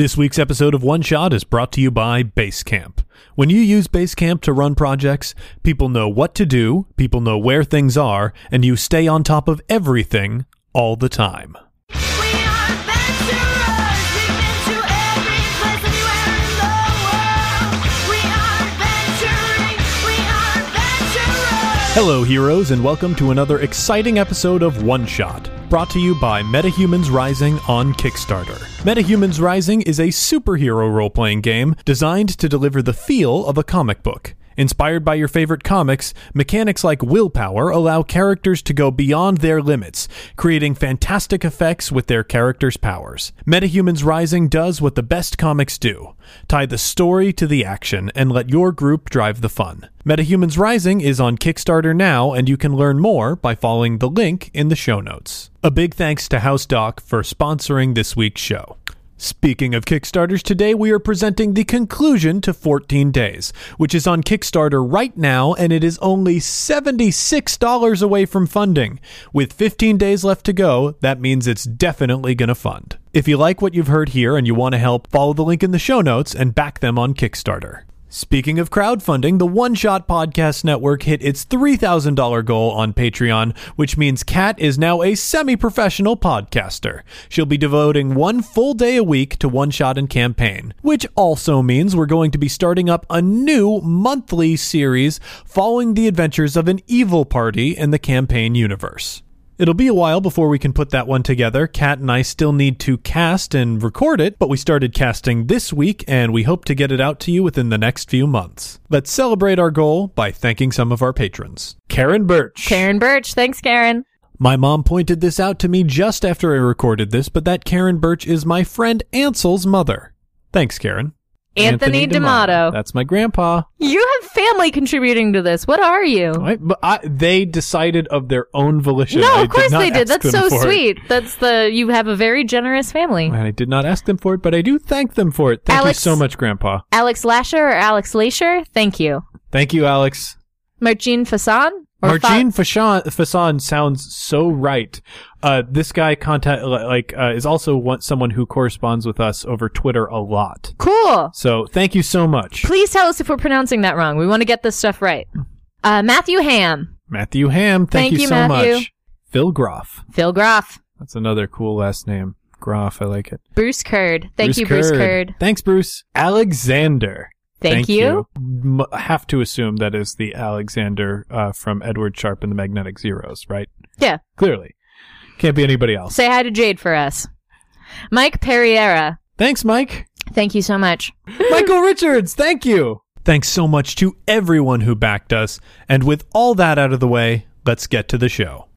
This week's episode of One Shot is brought to you by Basecamp. When you use Basecamp to run projects, people know what to do, people know where things are, and you stay on top of everything all the time. We are adventurers. We've been to every place anywhere in the world. We are adventuring. We are adventurers. Hello, heroes, and welcome to another exciting episode of One Shot, brought to you by MetaHumans Rising on Kickstarter. MetaHumans Rising is a superhero role playing game designed to deliver the feel of a comic book. Inspired by your favorite comics, mechanics like willpower allow characters to go beyond their limits, creating fantastic effects with their characters' powers. MetaHumans Rising does what the best comics do tie the story to the action and let your group drive the fun. MetaHumans Rising is on Kickstarter now, and you can learn more by following the link in the show notes. A big thanks to House Doc for sponsoring this week's show. Speaking of Kickstarters, today we are presenting the conclusion to 14 Days, which is on Kickstarter right now and it is only $76 away from funding. With 15 days left to go, that means it's definitely going to fund. If you like what you've heard here and you want to help, follow the link in the show notes and back them on Kickstarter. Speaking of crowdfunding, the One Shot Podcast Network hit its $3,000 goal on Patreon, which means Kat is now a semi professional podcaster. She'll be devoting one full day a week to One Shot and Campaign, which also means we're going to be starting up a new monthly series following the adventures of an evil party in the campaign universe. It'll be a while before we can put that one together. Kat and I still need to cast and record it, but we started casting this week and we hope to get it out to you within the next few months. Let's celebrate our goal by thanking some of our patrons. Karen Birch. Karen Birch. Thanks, Karen. My mom pointed this out to me just after I recorded this, but that Karen Birch is my friend Ansel's mother. Thanks, Karen. Anthony, D'Amato. That's my grandpa. You have family contributing to this. What are you? Right? But I, they decided of their own volition. No, did of course not they did. That's so for it. sweet. That's the you have a very generous family. And I did not ask them for it, but I do thank them for it. Thank Alex- you so much, Grandpa. Alex Lasher or Alex Lasher? Thank you. Thank you, Alex. Martine Fasson? Or Margine Fa- Fashan, Fassan sounds so right. Uh, this guy contact like uh, is also one, someone who corresponds with us over Twitter a lot. cool. So thank you so much, Please tell us if we're pronouncing that wrong. We want to get this stuff right. Uh, Matthew Ham. Matthew Ham. Thank, Thank you, so Matthew. much. Phil Groff. Phil Groff. That's another cool last name. Groff. I like it. Bruce Curd. Thank you, Bruce Curd. Thanks, Bruce. Alexander. Thank, you. M- have to assume that is the Alexander uh, from Edward Sharpe and the Magnetic Zeros, right? Yeah. Clearly. Can't be anybody else. Say hi to Jade for us. Mike Perriera. Thanks, Mike. Thank you so much. Michael Richards, thank you. Thanks so much to everyone who backed us. And with all that out of the way, let's get to the show.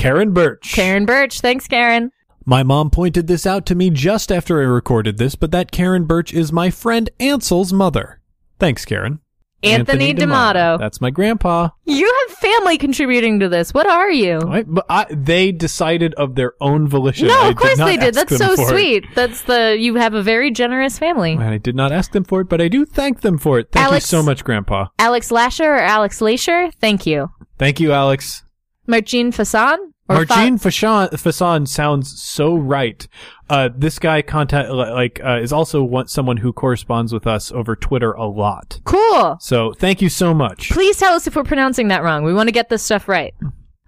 Karen Birch. Karen Birch. Thanks, Karen. My mom pointed this out to me just after I recorded this, but that Karen Birch is my friend Ansel's mother. Thanks, Karen. Anthony, D'Amato. That's my grandpa. You have family contributing to this. What are you? Right? But I, they decided of their own volition. No, I of course did they did. That's so for it. sweet. That's the you have a very generous family. And I did not ask them for it, but I do thank them for it. Thank Alex- you so much, Grandpa. Alex Lasher or Alex Lasher? Thank you. Thank you, Alex. Margine Fasson? Or Fa- Margine Fashan, Fassan sounds so right. Uh, this guy contact like uh, is also one, someone who corresponds with us over Twitter a lot. Cool. So thank you so much, Please tell us if we're pronouncing that wrong. We want to get this stuff right.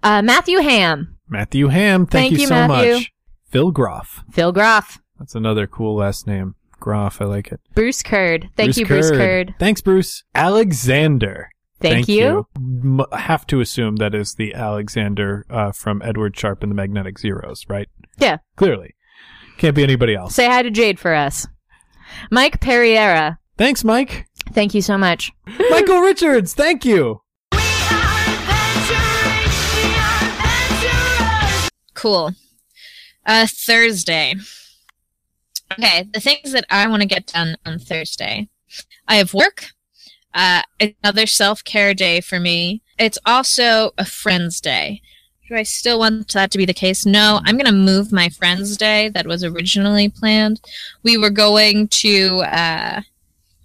Uh, Matthew Ham. Matthew Ham. Thank, Thank you, so Matthew. much. Phil Groff. Phil Groff. That's another cool last name. Groff. I like it. Bruce Curd. Thank you, Bruce Curd. Thanks, Bruce. Alexander. Thank, you. M- have to assume that is the Alexander uh, from Edward Sharpe and the Magnetic Zeros, right? Yeah. Clearly. Can't be anybody else. Say hi to Jade for us. Mike Perriera. Thanks, Mike. Thank you so much. Michael Richards, thank you. We are adventuring. We are adventurers. Cool. Uh, Thursday. Okay, the things that I want to get done on Thursday. I have work. Uh, another self care day for me. It's also a friend's day. Do I still want that to be the case? No, I'm going to move my friend's day that was originally planned. We were going to, uh,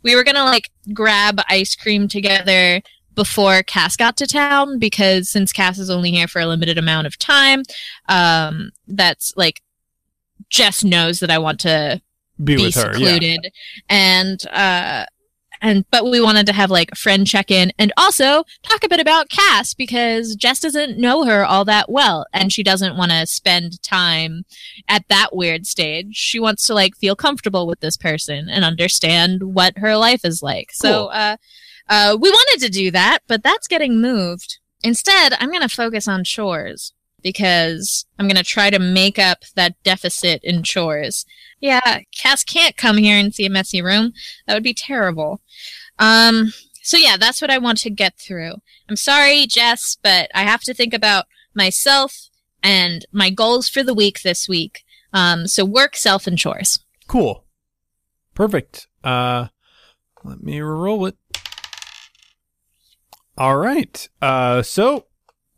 we were going to like grab ice cream together, before Cass got to town because since Cass is only here for a limited amount of time, um, that's like Jess knows that I want to Be, be with her. Yeah. secluded and uh and but we wanted to have like a friend check in and also talk a bit about Cass because Jess doesn't know her all that well and she doesn't want to spend time at that weird stage. She wants to like feel comfortable with this person and understand what her life is like. So uh uh we wanted to do that, but that's getting moved. Instead, I'm going to focus on chores because I'm going to try to make up that deficit in chores. Yeah, Cass can't come here and see a messy room. That would be terrible. Um, so yeah, that's what I want to get through. I'm sorry, Jess, but I have to think about myself and my goals for the week this week. Um, so work, self, and chores. Cool. Perfect. Uh, let me roll it. All right. Uh, so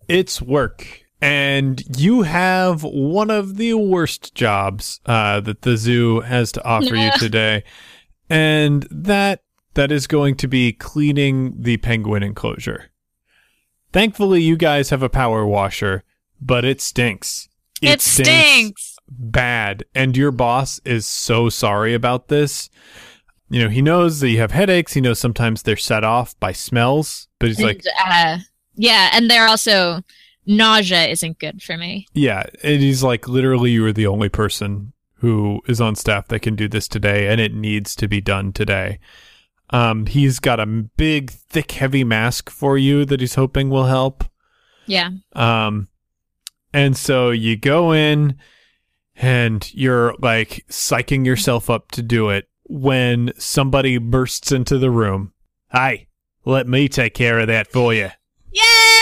it's work, and you have one of the worst jobs uh, that the zoo has to offer you today, and that that is going to be cleaning the penguin enclosure. Thankfully, you guys have a power washer, but it stinks. It, stinks. bad and your boss is so sorry about this you know he knows that you have headaches he knows sometimes they're set off by smells but he's like uh, yeah, and they're also nausea isn't good for me. yeah and he's like literally you are the only person who is on staff that can do this today and it needs to be done today um he's got a big thick heavy mask for you that he's hoping will help Yeah. Um, and so you go in and you're like psyching yourself up to do it when somebody bursts into the room. Hi, let me take care of that for you. Yay!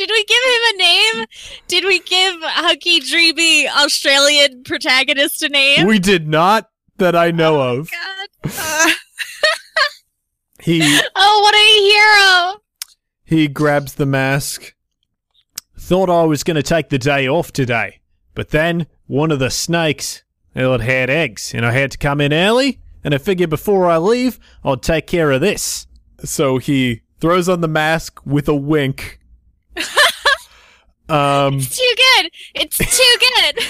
Did we give him a name? Did we give Hunky Dreamy Australian protagonist a name? We did not that I know of. God. Uh, He oh, what a hero! he grabs the mask. Thought I was going to take the day off today, but then one of the snakes, well, it had eggs, and I had to come in early. And I figured before I leave, I'd take care of this. So he throws on the mask with a wink. um, It's too good. It's too good.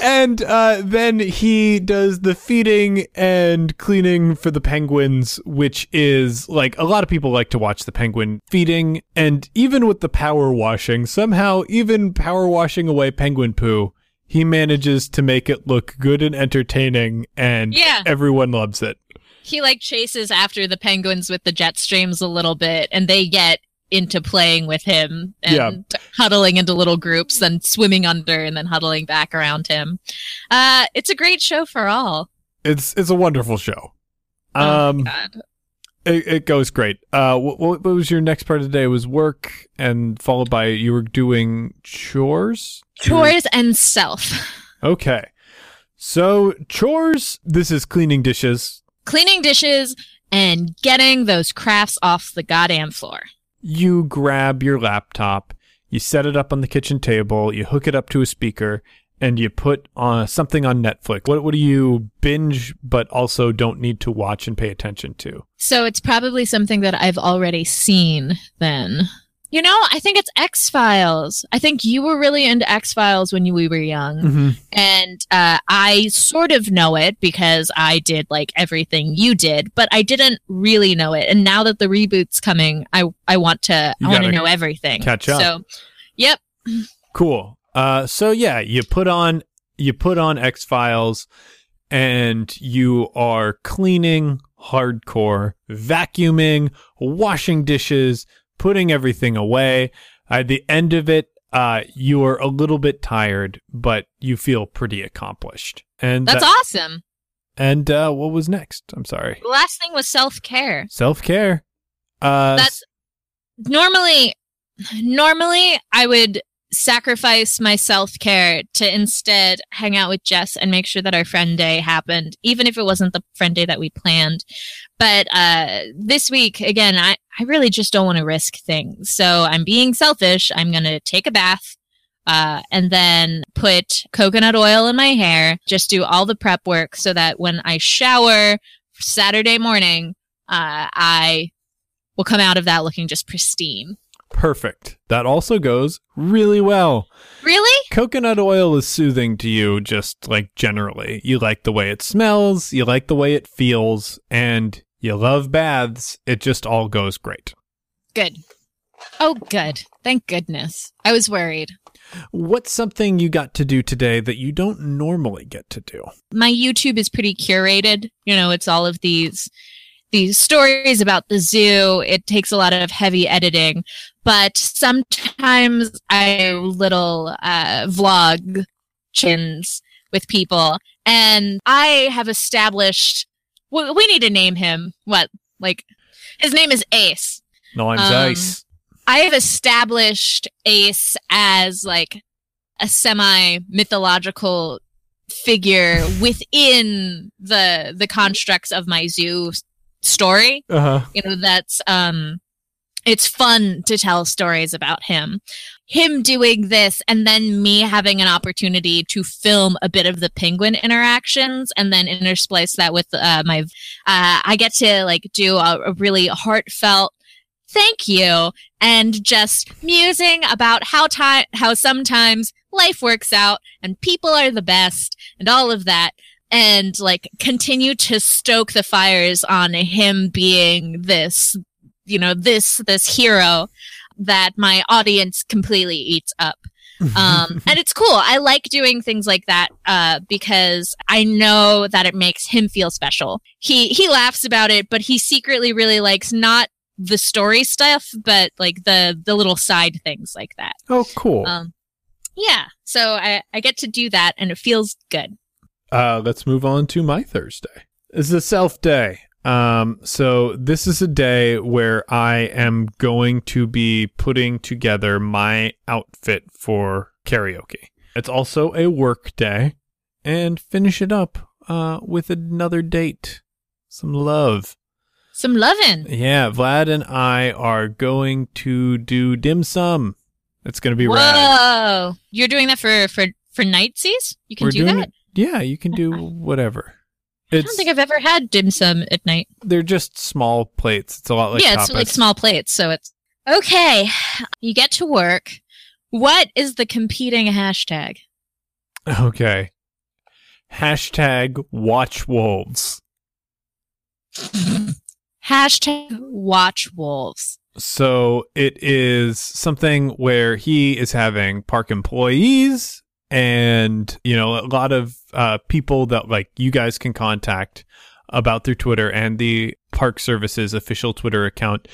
and uh, then he does the feeding and cleaning for the penguins, which is like a lot of people like to watch the penguin feeding. And even with the power washing, somehow, even power washing away penguin poo, he manages to make it look good and entertaining, and Yeah. everyone loves it. he like chases after the penguins with the jet streams a little bit, and they get into playing with him and Yeah. huddling into little groups, and swimming under, and then huddling back around him. Uh, it's a great show for all. It's it's a wonderful show. Oh, Um, God. it, it goes great. Uh, what, what was your next part of the day? It was work, and followed by you were doing chores. Chores and self. Okay. So, chores, this is cleaning dishes. Cleaning dishes and getting those crafts off the goddamn floor. You grab your laptop, you set it up on the kitchen table, you hook it up to a speaker, and you put on something on Netflix. What, what do you binge, but also don't need to watch and pay attention to? So it's probably something that I've already seen then. You know, I think it's X Files. I think you were really into X Files when you, we were young. Mm-hmm. And uh, I sort of know it because I did like everything you did, but I didn't really know it. And now that the reboot's coming, I, I want to You I want to know everything. catch up. So, yep. Cool. Uh, so yeah, you put on you put on X Files, and you are cleaning hardcore, vacuuming, washing dishes, putting everything away. At the end of it, uh, you are a little bit tired, but you feel pretty accomplished. And That's that- awesome. and uh, what was next? I'm sorry. The last thing was self care. Self care. Uh, That's normally normally I would sacrifice my self-care to instead hang out with Jess and make sure that our friend day happened even if it wasn't the friend day that we planned but uh this week again I I really just don't want to risk things so I'm being selfish I'm going to take a bath uh, and then put coconut oil in my hair, just do all the prep work so that when I shower Saturday morning, uh, I will come out of that looking just pristine. Perfect. That also goes really well. Really? Coconut oil is soothing to you, just like generally. You like the way it smells, you like the way it feels, and you love baths. It just all goes great. Good. Oh, good. Thank goodness. I was worried. What's something you got to do today that you don't normally get to do? My YouTube is pretty curated. You know, it's all of these these stories about the zoo. It takes a lot of heavy editing, but sometimes I little uh, vlog chins with people, and I have established. We, we need to name him. What? Like, his name is Ace. No, I'm Um, Zeiss. I have established Ace as like a semi mythological figure within the the constructs of my zoo story. Uh huh. You know, that's um it's fun to tell stories about him. Him doing this and then me having an opportunity to film a bit of the penguin interactions and then intersplice that with uh, my uh, I get to like do a, a really heartfelt thank you and just musing about how time how sometimes life works out and people are the best and all of that and like continue to stoke the fires on him being this you know this this hero that my audience completely eats up um, and it's cool. I like doing things like that uh, because I know that it makes him feel special. He he laughs about it, but he secretly really likes not the story stuff, but like the the little side things like that. oh, cool. Um, yeah, so I I get to do that, and it feels good. Uh, let's move on to my Thursday. It's a self day. Um, so this is a day where I am going to be putting together my outfit for karaoke. It's also a work day and finish it up, uh, with another date. Some love. Some lovin'. Yeah, Vlad and I are going to do dim sum. It's going to be Whoa, rad. you're doing that for for for nightsies? You can We're do that. it. Yeah, you can do whatever. I don't think I've ever had dim sum at night. they're just small plates. It's a lot like yeah, it's tapas. like small plates, so it's okay. You get to work. What is the competing hashtag? Okay. Hashtag watch wolves. Hashtag watch wolves. So it is something where he is having park employees and, you know, a lot of uh, people that like you guys can contact about through Twitter and the Park Services official Twitter account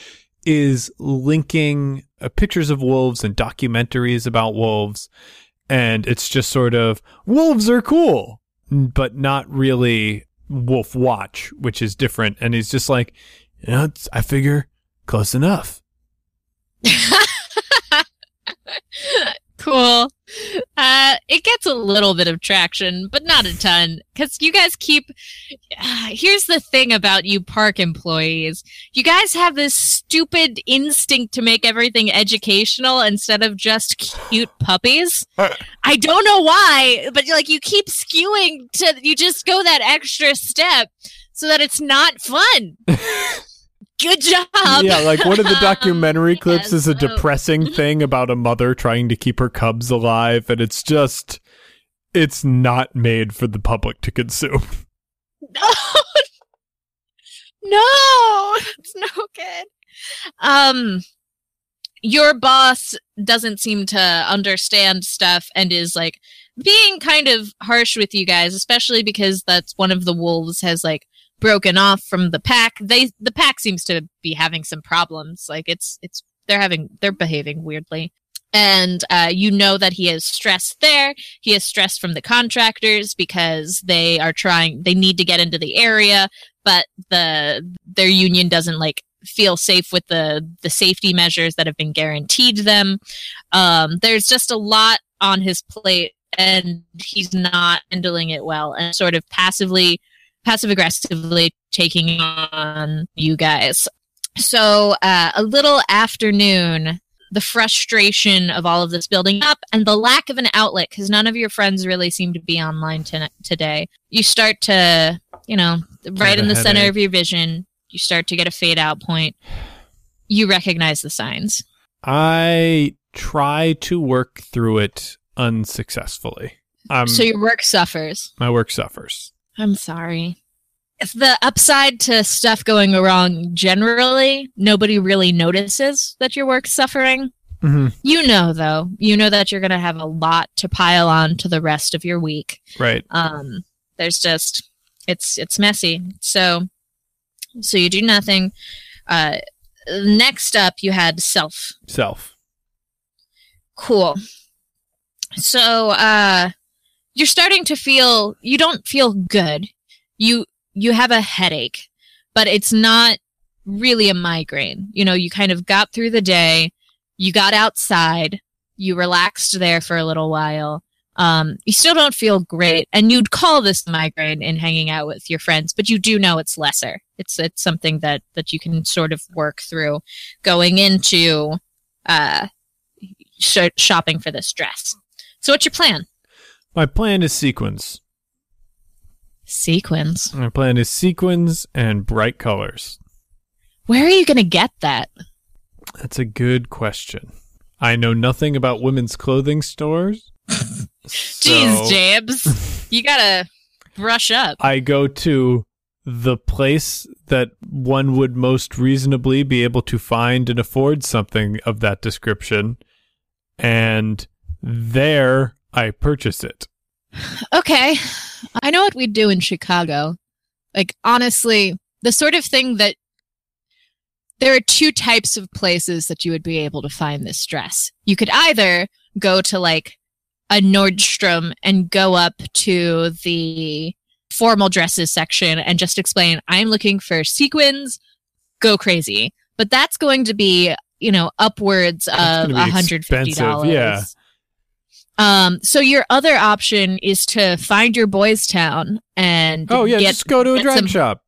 is linking uh, pictures of wolves and documentaries about wolves. And it's just sort of wolves are cool, but not really wolf watch, which is different. And he's just like, you know, I figure close enough. cool. Uh, it gets a little bit of traction, but not a ton. Because you guys keep. Uh, here's the thing about you park employees you guys have this stupid instinct to make everything educational instead of just cute puppies. I don't know why, but like you keep skewing to. You just go that extra step so that it's not fun. Good job. yeah, like one of the documentary Um, clips yes, is a depressing thing about a mother trying to keep her cubs alive, and it's just, it's not made for the public to consume. No, no, it's no good. Um, your boss doesn't seem to understand stuff and is like being kind of harsh with you guys, especially because that's one of the wolves has like broken off from the pack. They the pack seems to be having some problems. Like it's it's they're having they're behaving weirdly. And uh, you know that he is stressed there. He is stressed from the contractors because they are trying. They need to get into the area, but the their union doesn't like feel safe with the the safety measures that have been guaranteed them. Um, there's just a lot on his plate, and he's not handling it well, and sort of passively, passive aggressively taking on you guys. So uh, a little afternoon, the frustration of all of this building up and the lack of an outlet because none of your friends really seem to be online to- today. You start to, you know, right in the center of your vision, you start to get a fade out point. you recognize the signs. I try to work through it unsuccessfully. Um, so your work suffers. my work suffers. I'm sorry. If the upside to stuff going wrong generally, nobody really notices that your work's suffering. hmm You know, though, you know that you're going to have a lot to pile on to the rest of your week. Right. Um, there's just it's it's messy. So, so you do nothing. Uh, next up, you had self. Self. Cool. So, uh, you're starting to feel you don't feel good. You you have a headache, but it's not really a migraine. You know, you kind of got through the day, you got outside, you relaxed there for a little while. Um, you still don't feel great, and you'd call this migraine in hanging out with your friends, but you do know it's lesser. It's it's something that that you can sort of work through going into uh, sh- shopping for this dress. So, what's your plan? My plan is sequins. Sequins. My plan is sequins and bright colors. Where are you going to get that? That's a good question. I know nothing about women's clothing stores. Jeez, so James. you got to brush up. I go to the place that one would most reasonably be able to find and afford something of that description. And there I purchase it. Okay. I know what we do in Chicago. Like, honestly, the sort of thing that there are two types of places that you would be able to find this dress. You could either go to like a Nordstrom and go up to the formal dresses section and just explain, I'm looking for sequins, go crazy. But that's going to be, you know, upwards of gonna $150. expensive, yeah. Um, so your other option is to find your boys town and Oh yeah, get, just go to a drag some- shop.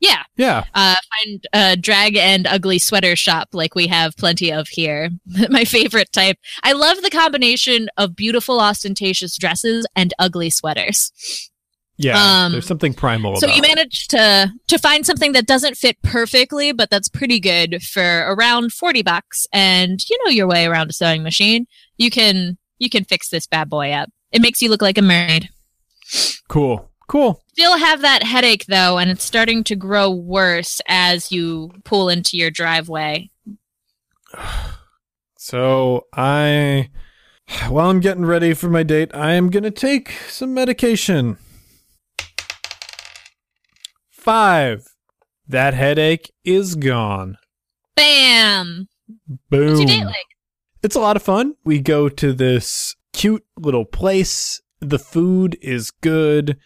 yeah, Yeah. uh, find a drag and ugly sweater shop like we have plenty of here. My favorite type. I love the combination of beautiful, ostentatious dresses and ugly sweaters. Yeah. Um, There's something primal So you manage to to find something that doesn't fit perfectly, but that's pretty good for around forty bucks, and you know your way around a sewing machine. You can you can fix this bad boy up. It makes you look like a mermaid. Cool. Cool. Still have that headache though, and it's starting to grow worse as you pull into your driveway. So I while I'm getting ready for my date, I am gonna take some medication. Five. That headache is gone. Bam! Boom. What's your date like? It's a lot of fun. We go to this cute little place. The food is good.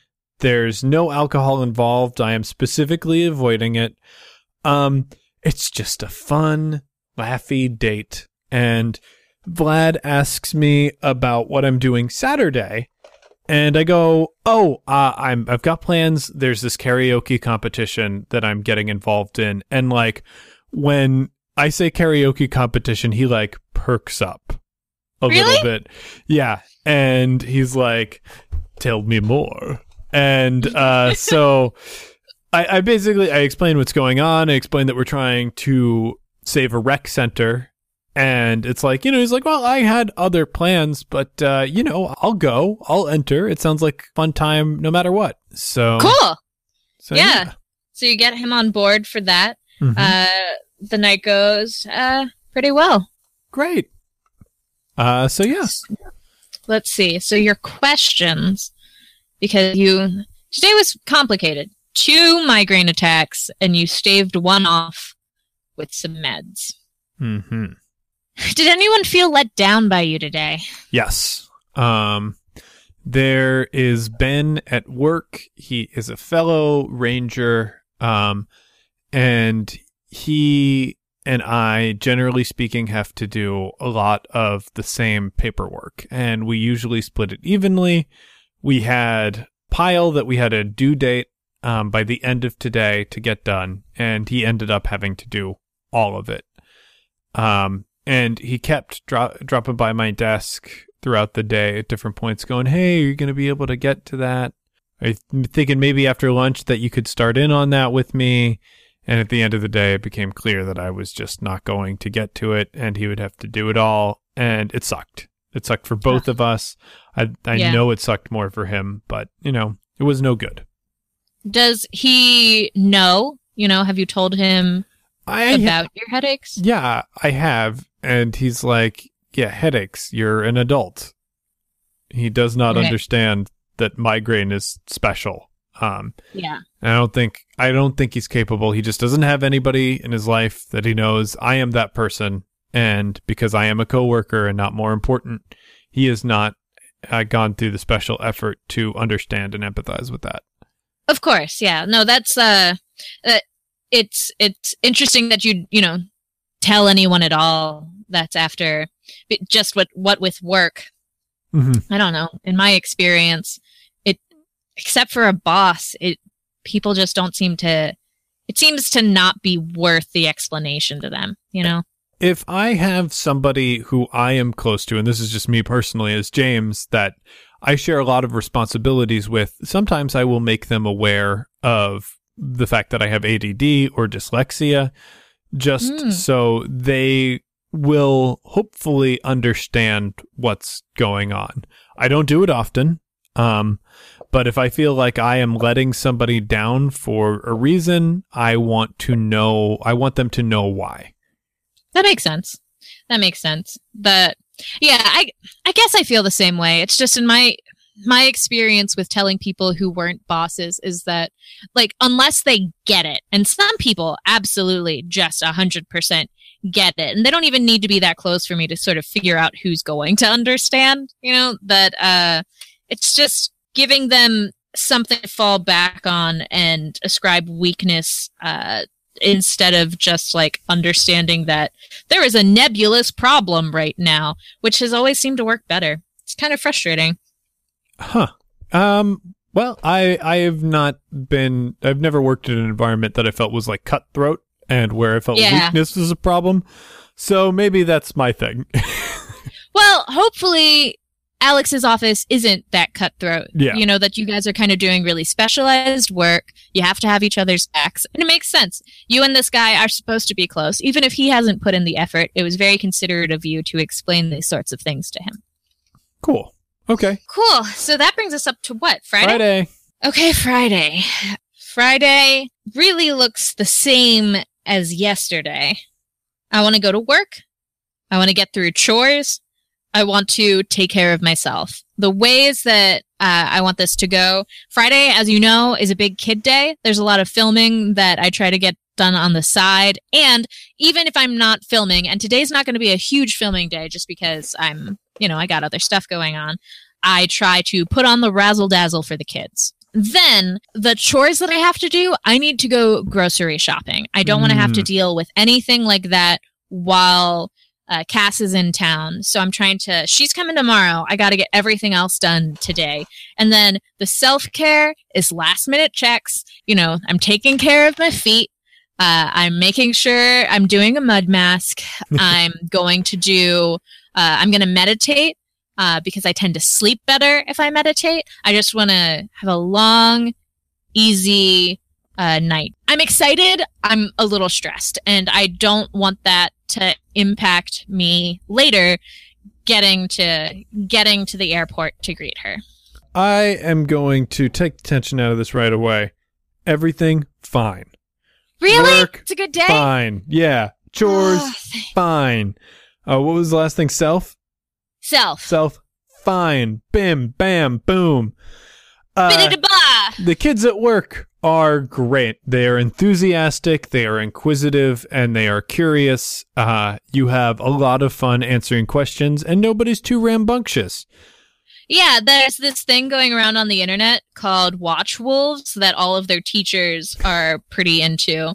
There's no alcohol involved. I am specifically avoiding it. Um, it's just a fun, laughy date. And Vlad asks me about what I'm doing Saturday. And I go, "Oh, uh, I'm I've got plans. There's this karaoke competition that I'm getting involved in." And like when I say karaoke competition, he like perks up a Really? little bit. Yeah. And he's like, tell me more. And uh, so I, I basically I explain what's going on. I explain that we're trying to save a rec center. And it's like, you know, he's like, well, I had other plans, but, uh, you know, I'll go. I'll enter. It sounds like fun time no matter what. So, Cool. so yeah. So you get him on board for that. Mhm. Uh, the night goes uh, pretty well. Great. Uh, so yeah. Let's see. So your questions, because you today was complicated. Two migraine attacks, and you staved one off with some meds. hmm Did anyone feel let down by you today? Yes. Um, there is Ben at work. He is a fellow ranger. Um, and he and I, generally speaking, have to do a lot of the same paperwork, and we usually split it evenly. We had pile that we had a due date um, by the end of today to get done, and he ended up having to do all of it. Um, and he kept dro- dropping by my desk throughout the day at different points, going, "Hey, are you going to be able to get to that?" I'm thinking maybe after lunch that you could start in on that with me. And at the end of the day, it became clear that I was just not going to get to it and he would have to do it all. And it sucked. It sucked for both of us. I, I Yeah. know it sucked more for him, but, you know, it was no good. Does he know? You know, have you told him I, about your headaches? yeah, I have. And he's like, yeah, headaches. You're an adult. He does not Okay. understand that migraine is special. Um, Yeah. I don't think I don't think he's capable. He just doesn't have anybody in his life that he knows I am that person and because I am a coworker and not more important, he has not uh, gone through the special effort to understand and empathize with that. Of course, yeah. No, that's uh, uh it's it's interesting that you you know tell anyone at all. That's after just what what with work. Mm-hmm. I don't know. In my experience, except for a boss, it people just don't seem to. It seems to not be worth the explanation to them. You know. If I have somebody who I am close to, and this is just me personally as James, that I share a lot of responsibilities with, sometimes I will make them aware of the fact that I have ADD or dyslexia, just Mm. so they will hopefully understand what's going on. I don't do it often. Um, but if I feel like I am letting somebody down for a reason, I want to know, I want them to know why. That makes sense. That makes sense. But yeah, I I guess I feel the same way. It's just in my my experience with telling people who weren't bosses is that like unless they get it, and some people absolutely just a hundred percent get it, and they don't even need to be that close for me to sort of figure out who's going to understand. You know that uh, it's just giving them something to fall back on and ascribe weakness uh, instead of just like understanding that there is a nebulous problem right now, which has always seemed to work better. It's kind of frustrating. Huh. Um. Well, I I have not been. I've never worked in an environment that I felt was like cutthroat and where I felt Yeah. weakness was a problem. So maybe that's my thing. Well, hopefully Alex's office isn't that cutthroat. Yeah. You know, that you guys are kind of doing really specialized work. You have to have each other's backs. And it makes sense. You and this guy are supposed to be close. Even if he hasn't put in the effort, it was very considerate of you to explain these sorts of things to him. cool. Okay. Cool. So that brings us up to what? Friday? Friday. Okay, Friday. Friday really looks the same as yesterday. I want to go to work. I want to get through chores. I want to take care of myself. The ways that uh, I want this to go Friday, as you know, is a big kid day. There's a lot of filming that I try to get done on the side. And even if I'm not filming, and today's not going to be a huge filming day just because I'm, you know, I got other stuff going on, I try to put on the razzle dazzle for the kids. Then the chores that I have to do, I need to go grocery shopping. I don't want to have to Mm. deal with anything like that while uh, Cass is in town. So I'm trying to, she's coming tomorrow. I got to get everything else done today. And then the self care is last minute checks. You know, I'm taking care of my feet. Uh, I'm making sure I'm doing a mud mask. I'm going to do, uh, I'm going to meditate uh, because I tend to sleep better if I meditate. I just want to have a long, easy uh, night. I'm excited. I'm a little stressed, and I don't want that to impact me later getting to getting to the airport to greet her. I am going to take the tension out of this right away. Everything fine. Really? Work, it's a good day. Fine. Yeah. Chores thank- fine. Uh, what was the last thing? Self. Self. Self. Fine. Bim. Bam. Boom. Uh, the kids at work are great. They are enthusiastic, they are inquisitive, and they are curious. Uh, you have a lot of fun answering questions, and nobody's too rambunctious. Yeah, there's this thing going around on the internet called Watch Wolves that all of their teachers are pretty into.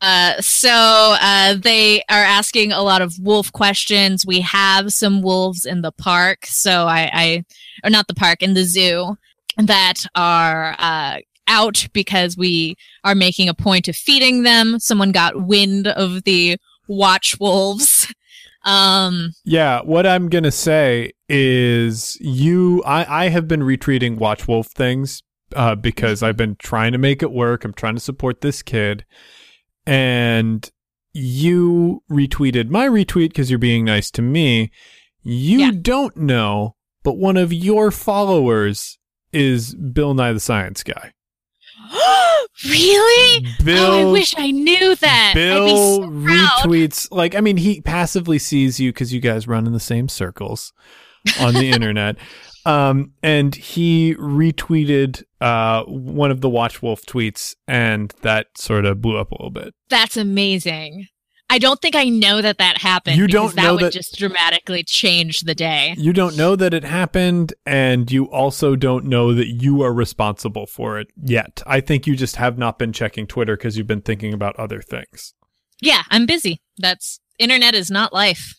Uh, so uh, they are asking a lot of wolf questions. We have some wolves in the park, so I, I or not the park in the zoo that are uh, out because we are making a point of feeding them. Someone got wind of the watch wolves. Um, Yeah, what I'm gonna say is you. I I have been retweeting Watch Wolf things uh, because I've been trying to make it work. I'm trying to support this kid, and you retweeted my retweet because you're being nice to me. You Yeah. don't know, but one of your followers is Bill Nye the Science Guy. really? Bill oh, I wish I knew that. Bill so retweets like I mean he passively sees you because you guys run in the same circles on the internet. Um, and he retweeted uh, one of the Watch Wolf tweets, and that sort of blew up a little bit. That's amazing. I don't think I know that that happened. You don't that know would that- just dramatically change the day. You don't know that it happened, and you also don't know that you are responsible for it yet. I think you just have not been checking Twitter because you've been thinking about other things. Yeah, I'm busy. That's internet is not life.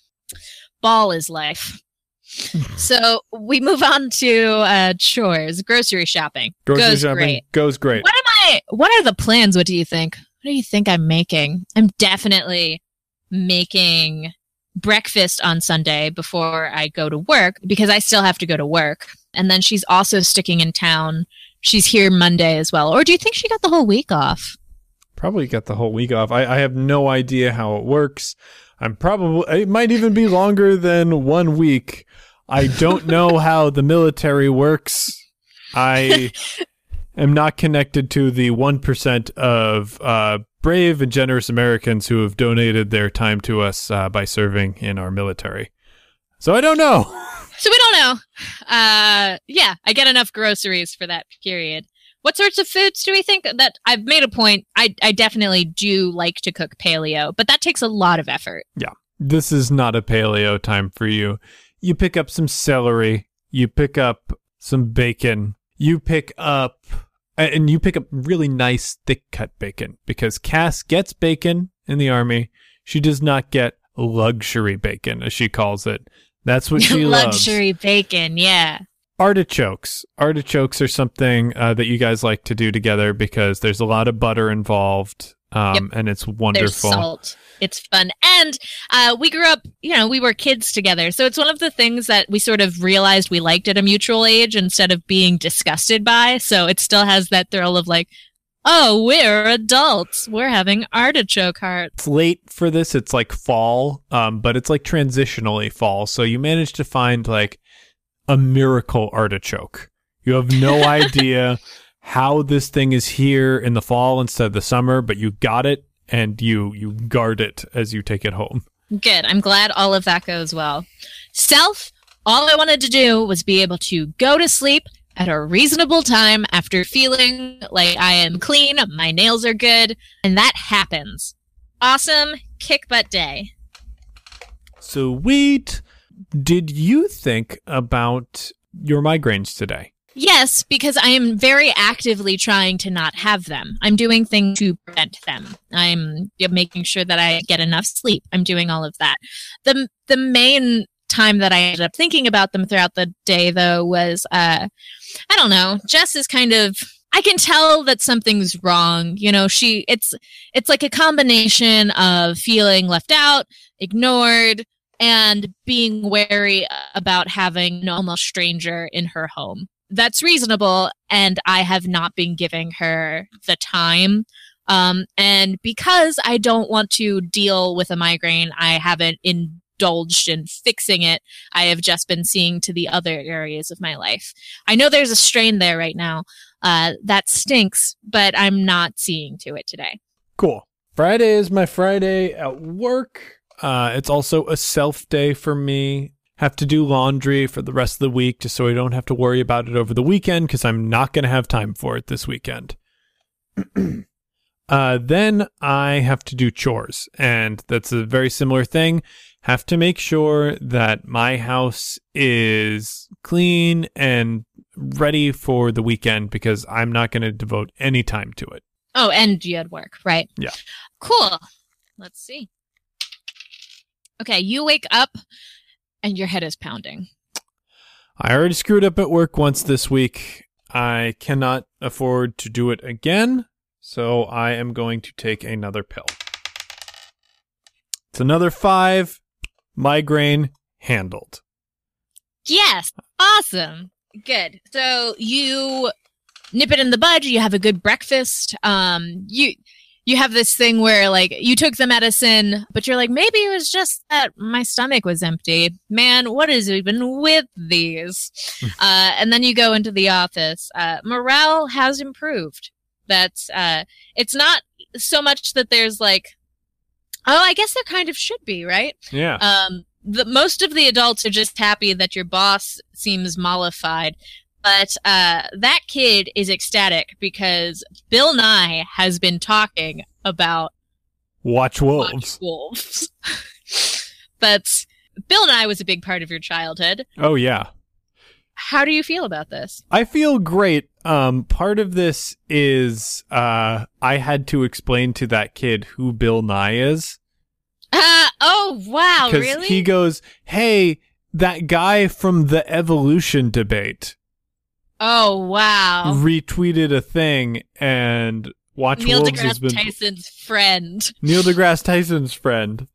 Ball is life. so we move on to uh, chores, grocery shopping. Grocery Goes shopping great. goes great. What am I? What are the plans? What do you think? What do you think I'm making? I'm definitely making breakfast on Sunday before I go to work because I still have to go to work. And then she's also sticking in town. She's here Monday as well. Or do you think she got the whole week off? Probably got the whole week off. I, I have no idea how it works. I'm probably, it might even be longer than one week. I don't know how the military works. I am not connected to the 1% of uh, brave and generous Americans who have donated their time to us uh, by serving in our military. So I don't know. So we don't know. Uh, yeah, I get enough groceries for that period. What sorts of foods do we think that I've made a point? I, I definitely do like to cook paleo, but that takes a lot of effort. Yeah. This is not a paleo time for you. You pick up some celery, you pick up some bacon, you pick up and you pick up really nice thick cut bacon because Cass gets bacon in the army. She does not get luxury bacon as she calls it. That's what she loves. Luxury bacon, yeah. Artichokes. Artichokes are something uh, that you guys like to do together because there's a lot of butter involved, um, Yep. and it's There's wonderful. salt. It's fun. And uh, we grew up, you know, we were kids together. So it's one of the things that we sort of realized we liked at a mutual age instead of being disgusted by. So it still has that thrill of like, oh, we're adults. We're having artichoke hearts. it's late for this. It's like fall, um, but it's like transitionally fall. So you managed to find like a miracle artichoke. You have no idea how this thing is here in the fall instead of the summer, but you got it and you you guard it as you take it home. Good. I'm glad all of that goes well. Self, all I wanted to do was be able to go to sleep at a reasonable time after feeling like I am clean, my nails are good, and that happens. Awesome kick butt day. Sweet. Did you think about your migraines today? Yes, because I am very actively trying to not have them. I'm doing things to prevent them. I'm making sure that I get enough sleep. I'm doing all of that. The the main time that I ended up thinking about them throughout the day though was uh I don't know. Jess is kind of I can tell that something's wrong. You know, she it's it's like a combination of feeling left out, ignored, and being wary about having an almost stranger in her home. That's reasonable, and I have not been giving her the time. Um, and because I don't want to deal with a migraine, I haven't indulged in fixing it. I have just been seeing to the other areas of my life. I know there's a strain there right now. Uh, that stinks, but I'm not seeing to it today. Cool. Friday is my Friday at work. Uh, it's also a self day for me. Have to do laundry for the rest of the week just so I don't have to worry about it over the weekend because I'm not going to have time for it this weekend. uh, then I have to do chores, and that's a very similar thing. Have to make sure that my house is clean and ready for the weekend because I'm not going to devote any time to it. Oh, and you had work, right? Yeah. Cool. Let's see. Okay, you wake up and your head is pounding. I already screwed up at work once this week. I cannot afford to do it again, so I am going to take another pill. It's another five. Migraine handled. Yes. Awesome. Good. So you nip it in the bud, you have a good breakfast. Um you you have this thing where like you took the medicine, but you're like, maybe it was just that my stomach was empty. Man, what is even with these? uh, and then you go into the office. Uh, morale has improved. That's uh, it's not so much that there's like, oh, I guess there kind of should be, right? Yeah. Um, the most of the adults are just happy that your boss seems mollified. But uh, that kid is ecstatic because Bill Nye has been talking about Watch wolves. wolves. but Bill Nye was a big part of your childhood. Oh yeah. How do you feel about this? I feel great. Um, part of this is uh, I had to explain to that kid who Bill Nye is Uh, oh, wow, really? he goes, "Hey, that guy from the evolution debate oh, wow. retweeted a thing and Watch Neil Wolves deGrasse been Tyson's friend. Neil deGrasse Tyson's friend.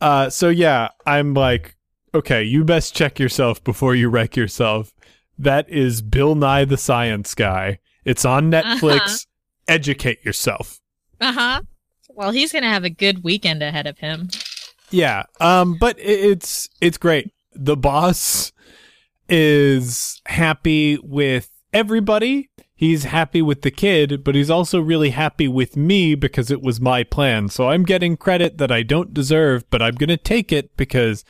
Uh, so yeah, I'm like, okay, you best check yourself before you wreck yourself. That is Bill Nye the Science Guy. It's on Netflix. Uh-huh. Educate yourself. Uh huh. Well, he's going to have a good weekend ahead of him. Yeah. Um, but it's it's great. The boss is happy with everybody. He's happy with the kid, but he's also really happy with me because it was my plan. So I'm getting credit that I don't deserve, but I'm going to take it because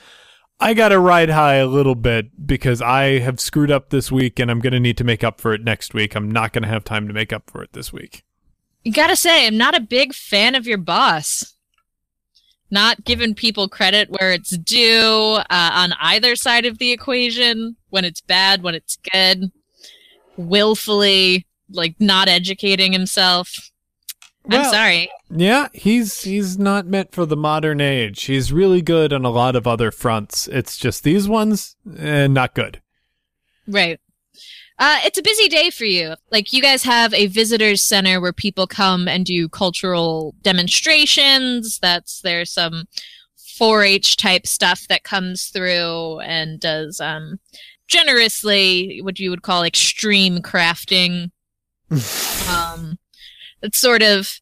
I got to ride high a little bit because I have screwed up this week and I'm going to need to make up for it next week. I'm not going to have time to make up for it this week. You gotta say, I'm not a big fan of your boss. Not giving people credit where it's due uh, on either side of the equation. When it's bad, when it's good. Willfully, like, not educating himself. I'm sorry. Yeah, he's he's not meant for the modern age. He's really good on a lot of other fronts. It's just these ones, eh, not good. Right. Uh, it's a busy day for you. Like, you guys have a visitors center where people come and do cultural demonstrations. That's, there's some 4-H type stuff that comes through and does, um, generously what you would call extreme crafting. um, it's sort of,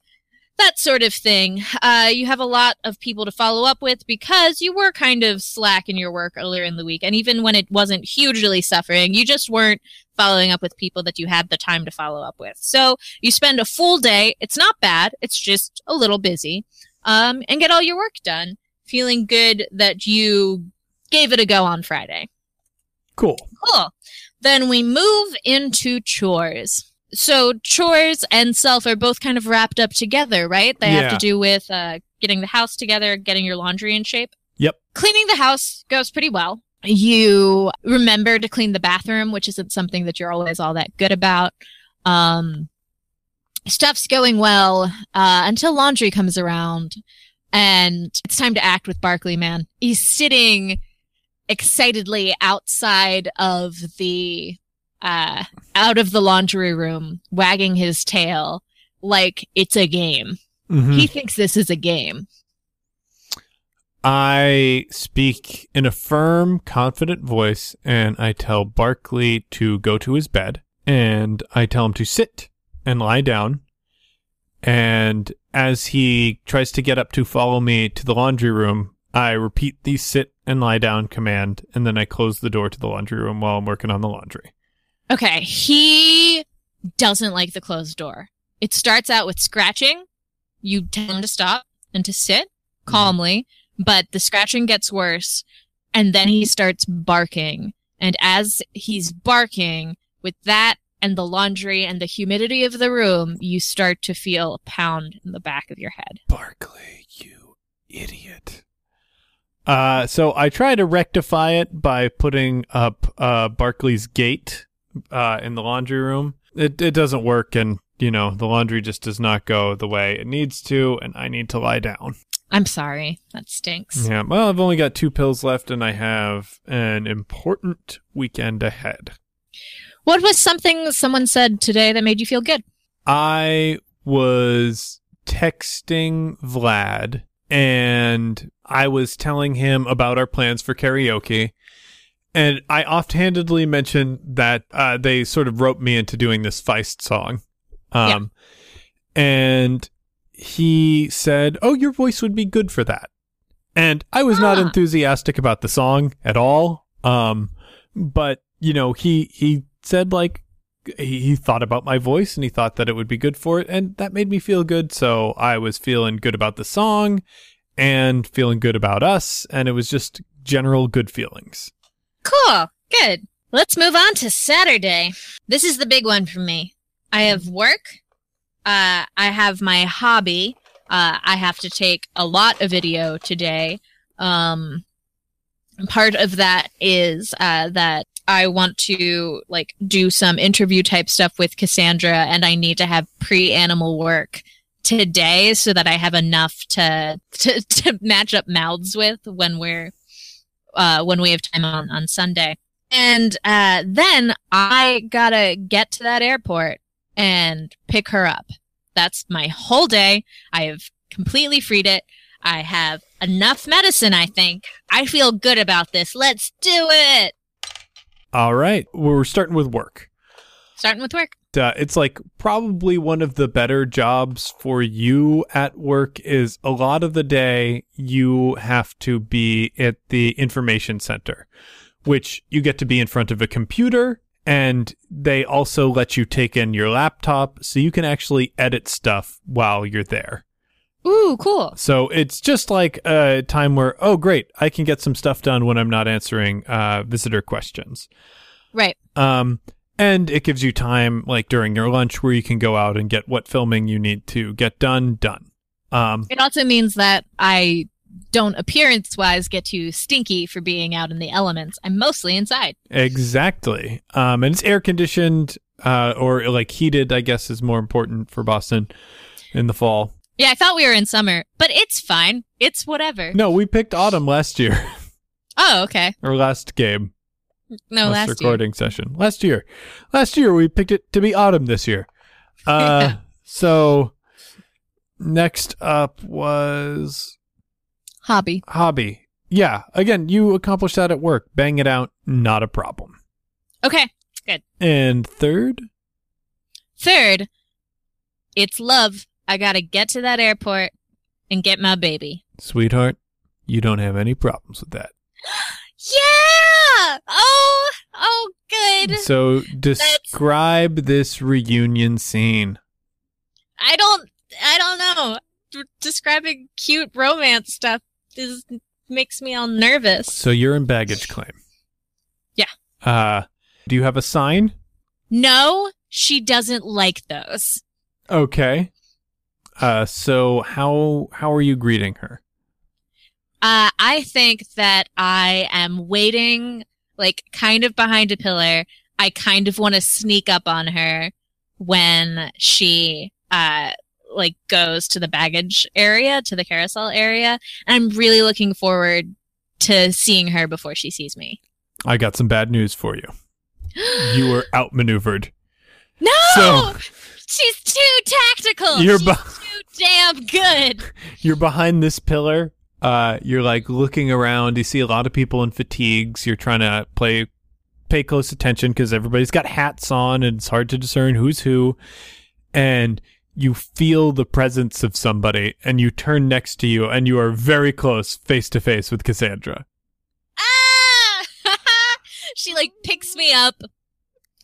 that sort of thing. Uh, you have a lot of people to follow up with because you were kind of slack in your work earlier in the week. And even when it wasn't hugely suffering, you just weren't following up with people that you had the time to follow up with. So you spend a full day. It's not bad. It's just a little busy. Um, and get all your work done, feeling good that you gave it a go on Friday. Cool. Cool. Then we move into chores. So chores and self are both kind of wrapped up together, right? They have to do with uh, getting the house together, getting your laundry in shape. Yep. Cleaning the house goes pretty well. You remember to clean the bathroom, which isn't something that you're always all that good about. Um, stuff's going well uh, until laundry comes around, and it's time to act with Barkley. Man, he's sitting excitedly outside of the uh out of the laundry room wagging his tail like it's a game Mhm. he thinks this is a game I speak in a firm, confident voice, and I tell Barkley to go to his bed, and I tell him to sit and lie down. And as he tries to get up to follow me to the laundry room, I repeat the sit and lie down command, and then I close the door to the laundry room while I'm working on the laundry. Okay he doesn't like the closed door. It starts out with scratching. You tell him to stop and to sit calmly but the scratching gets worse and then he starts barking. And as he's barking with that and the laundry and the humidity of the room you start to feel a pound in the back of your head. Barkley, you idiot. Uh, so I try to rectify it by putting up uh, Barkley's gate uh, in the laundry room. It it doesn't work, and you know the laundry just does not go the way it needs to, and I need to lie down. I'm sorry. That stinks. Yeah, well, I've only got two pills left, and I have an important weekend ahead. What was something someone said today that made you feel good? I was texting Vlad and I was telling him about our plans for karaoke. And I offhandedly mentioned that uh, they sort of roped me into doing this Feist song. Um, And he said, "Oh, your voice would be good for that." And I was not Ah. enthusiastic about the song at all. Um, but you know, he he said like he, he thought about my voice and he thought that it would be good for it, and that made me feel good. So I was feeling good about the song and feeling good about us, and it was just general good feelings. Cool. Good. Let's move on to Saturday. This is the big one for me. I have work. Uh, I have my hobby. Uh, I have to take a lot of video today. Um, part of that is uh, that I want to like do some interview type stuff with Cassandra, and I need to have pre-animal work today so that I have enough to to, to match up mouths with when we're uh, when we have time on on Sunday. And uh, then I gotta get to that airport and pick her up. That's my whole day. I have completely freed it. I have enough medicine, I think. I feel good about this. Let's do it. All right, we're starting with work. Starting with work. Uh, it's like probably one of the better jobs for you at work is a lot of the day you have to be at the information center which you get to be in front of a computer and they also let you take in your laptop so you can actually edit stuff while you're there Ooh, cool. so it's just like a time where oh great i can get some stuff done when i'm not answering uh, visitor questions Right. um, and it gives you time, like during your lunch, where you can go out and get what filming you need to get done, done. Um, It also means that I don't appearance wise get too stinky for being out in the elements. I'm mostly inside. exactly. Um, and it's air conditioned, uh, or like heated, I guess is more important for Boston in the fall. Yeah, I thought we were in summer, but it's fine. It's whatever. No, we picked autumn last year, Oh, okay. or last game, No, last, year. recording session. Last year. Last year, we picked it to be autumn this year. Uh, Yeah. so next up was Hobby. hobby. Yeah, again, you accomplished that at work. Bang it out, not a problem. Okay. Good. And third, Third, it's love. I gotta get to that airport and get my baby. sweetheart, you don't have any problems with that. Yeah! Oh, oh, good. So describe this reunion scene. I don't, I don't know. D- describing cute romance stuff is makes me all nervous. So you're in baggage claim. Yeah. Uh, do you have a sign? No, she doesn't like those. Okay. Uh, so how how are you greeting her? Uh, I think that I am waiting, like, kind of behind a pillar. I kind of want to sneak up on her when she, uh, like, goes to the baggage area, to the carousel area. And I'm really looking forward to seeing her before she sees me. I got some bad news for you. You were outmaneuvered. no! So- She's too tactical! You're She's too damn good! you're behind this pillar. Uh, you're like looking around. You see a lot of people in fatigues. You're trying to play, pay close attention because everybody's got hats on and it's hard to discern who's who. And you feel the presence of somebody and you turn next to you and you are very close face to face with Cassandra. Ah! she like picks me up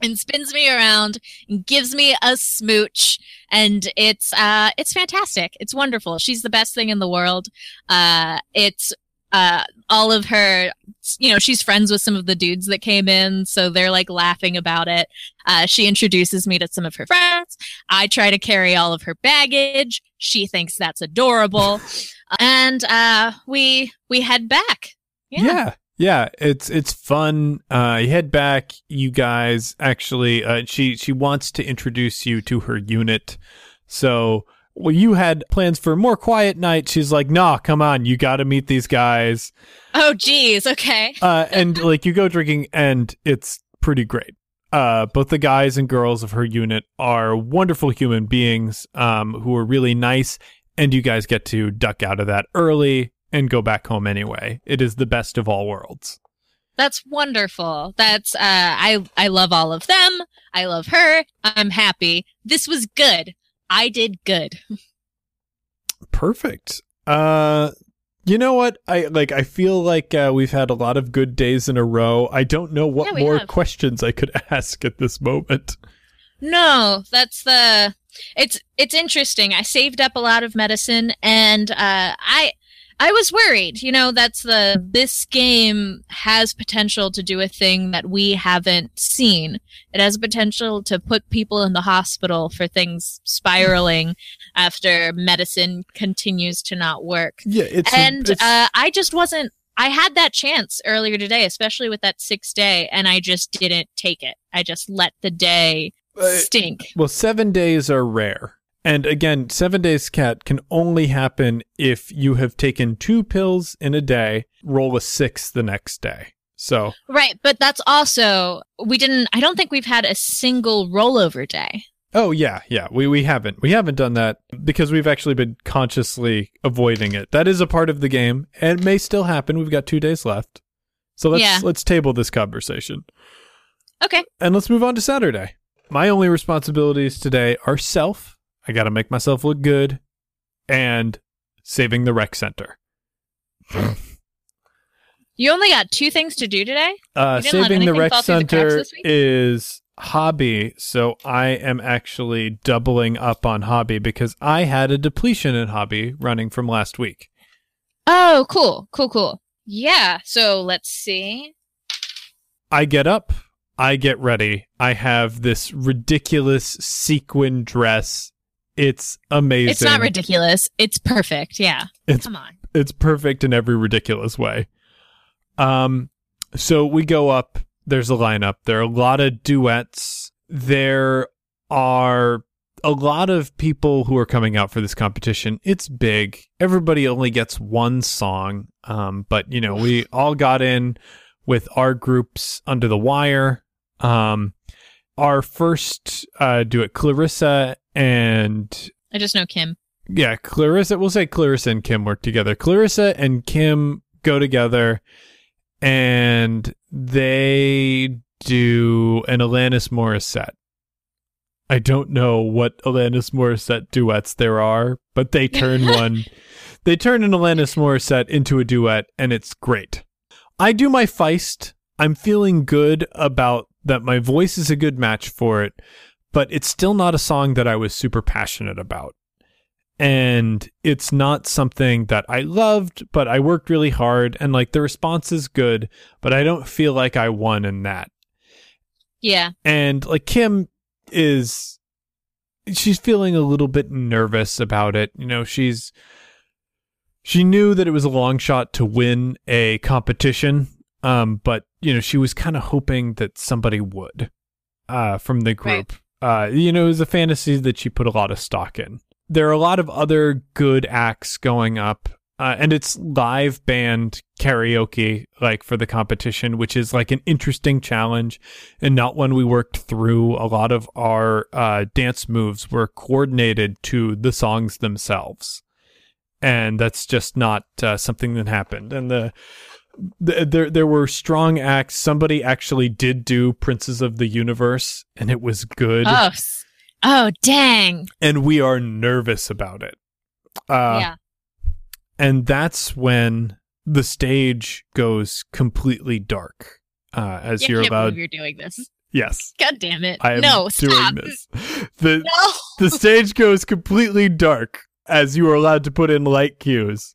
and spins me around and gives me a smooch and it's uh it's fantastic. It's wonderful. She's the best thing in the world. Uh it's uh all of her you know she's friends with some of the dudes that came in so they're like laughing about it. Uh she introduces me to some of her friends. I try to carry all of her baggage. She thinks that's adorable. And uh we we head back. Yeah. yeah. It's it's fun. Uh you head back, you guys actually uh she she wants to introduce you to her unit. So well, you had plans for a more quiet night. She's like, nah, come on, you gotta meet these guys. Oh, geez. Okay. Uh and like you go drinking and it's pretty great. Uh both the guys and girls of her unit are wonderful human beings, um, who are really nice, and you guys get to duck out of that early and go back home anyway. It is the best of all worlds. That's wonderful. That's uh I I love all of them. I love her. I'm happy. This was good. I did good. Perfect. Uh you know what? I like I feel like uh, we've had a lot of good days in a row. I don't know what Yeah, more have. questions I could ask at this moment. No, that's the it's it's interesting. I saved up a lot of medicine and uh I I was worried. You know, that's the this game has potential to do a thing that we haven't seen. It has potential to put people in the hospital for things spiraling after medicine continues to not work. Yeah, it's and it's, uh, I just wasn't. I had that chance earlier today, especially with that sixth day, and I just didn't take it. I just let the day uh, stink. well, 7 days are rare. And again, 7 days cat can only happen if you have taken 2 pills in a day, roll a 6 the next day. So, Right, but that's also we didn't. I don't think we've had a single rollover day. Oh yeah, yeah. We we haven't. We haven't done that because we've actually been consciously avoiding it. That is a part of the game and it may still happen. We've got 2 days left. So let's Yeah. let's table this conversation. Okay. And let's move on to Saturday. My only responsibilities today are self. I got to make myself look good and saving the rec center. You only got two things to do today. Uh, You didn't let saving the rec through the center is hobby, so I am actually doubling up on hobby because I had a depletion in hobby running from last week. Oh, cool, cool, cool. Yeah. So let's see. I get up, I get ready. I have this ridiculous sequin dress. It's amazing. It's not ridiculous. It's perfect. Yeah. It's Come on. it's perfect in every ridiculous way. Um, so we go up. There's a lineup. There are a lot of duets. There are a lot of people who are coming out for this competition. It's big. Everybody only gets one song. Um, but you know, we all got in with our groups under the wire. Um, our first uh, duet, Clarissa and I just know Kim. yeah, Clarissa, we'll say Clarissa and Kim work together. Clarissa and Kim go together and they do an Alanis Morissette. I don't know what Alanis Morissette duets there are, but they turn one, they turn an Alanis Morissette into a duet and it's great. I do my Feist. I'm feeling good about that my voice is a good match for it, but it's still not a song that I was super passionate about and it's not something that I loved, but I worked really hard and like the response is good, but I don't feel like I won in that. Yeah. And like Kim is she's feeling a little bit nervous about it. You know, she's she knew that it was a long shot to win a competition, um, but you know, she was kind of hoping that somebody would uh from the group. Uh, you know, it was a fantasy that she put a lot of stock in. There are a lot of other good acts going up. Uh, and it's live band karaoke, like for the competition, which is like an interesting challenge and not one we worked through. A lot of our uh, dance moves were coordinated to the songs themselves, and that's just not uh, something that happened. And the, the there there were strong acts. Somebody actually did do Princes of the Universe, and it was good. Oh. Oh, dang. And we are nervous about it. Uh, yeah. and that's when the stage goes completely dark. Uh, as I you're allowed. you're doing this. Yes. God damn it. I am no, doing stop. this. The No. the stage goes completely dark as you are allowed to put in light cues.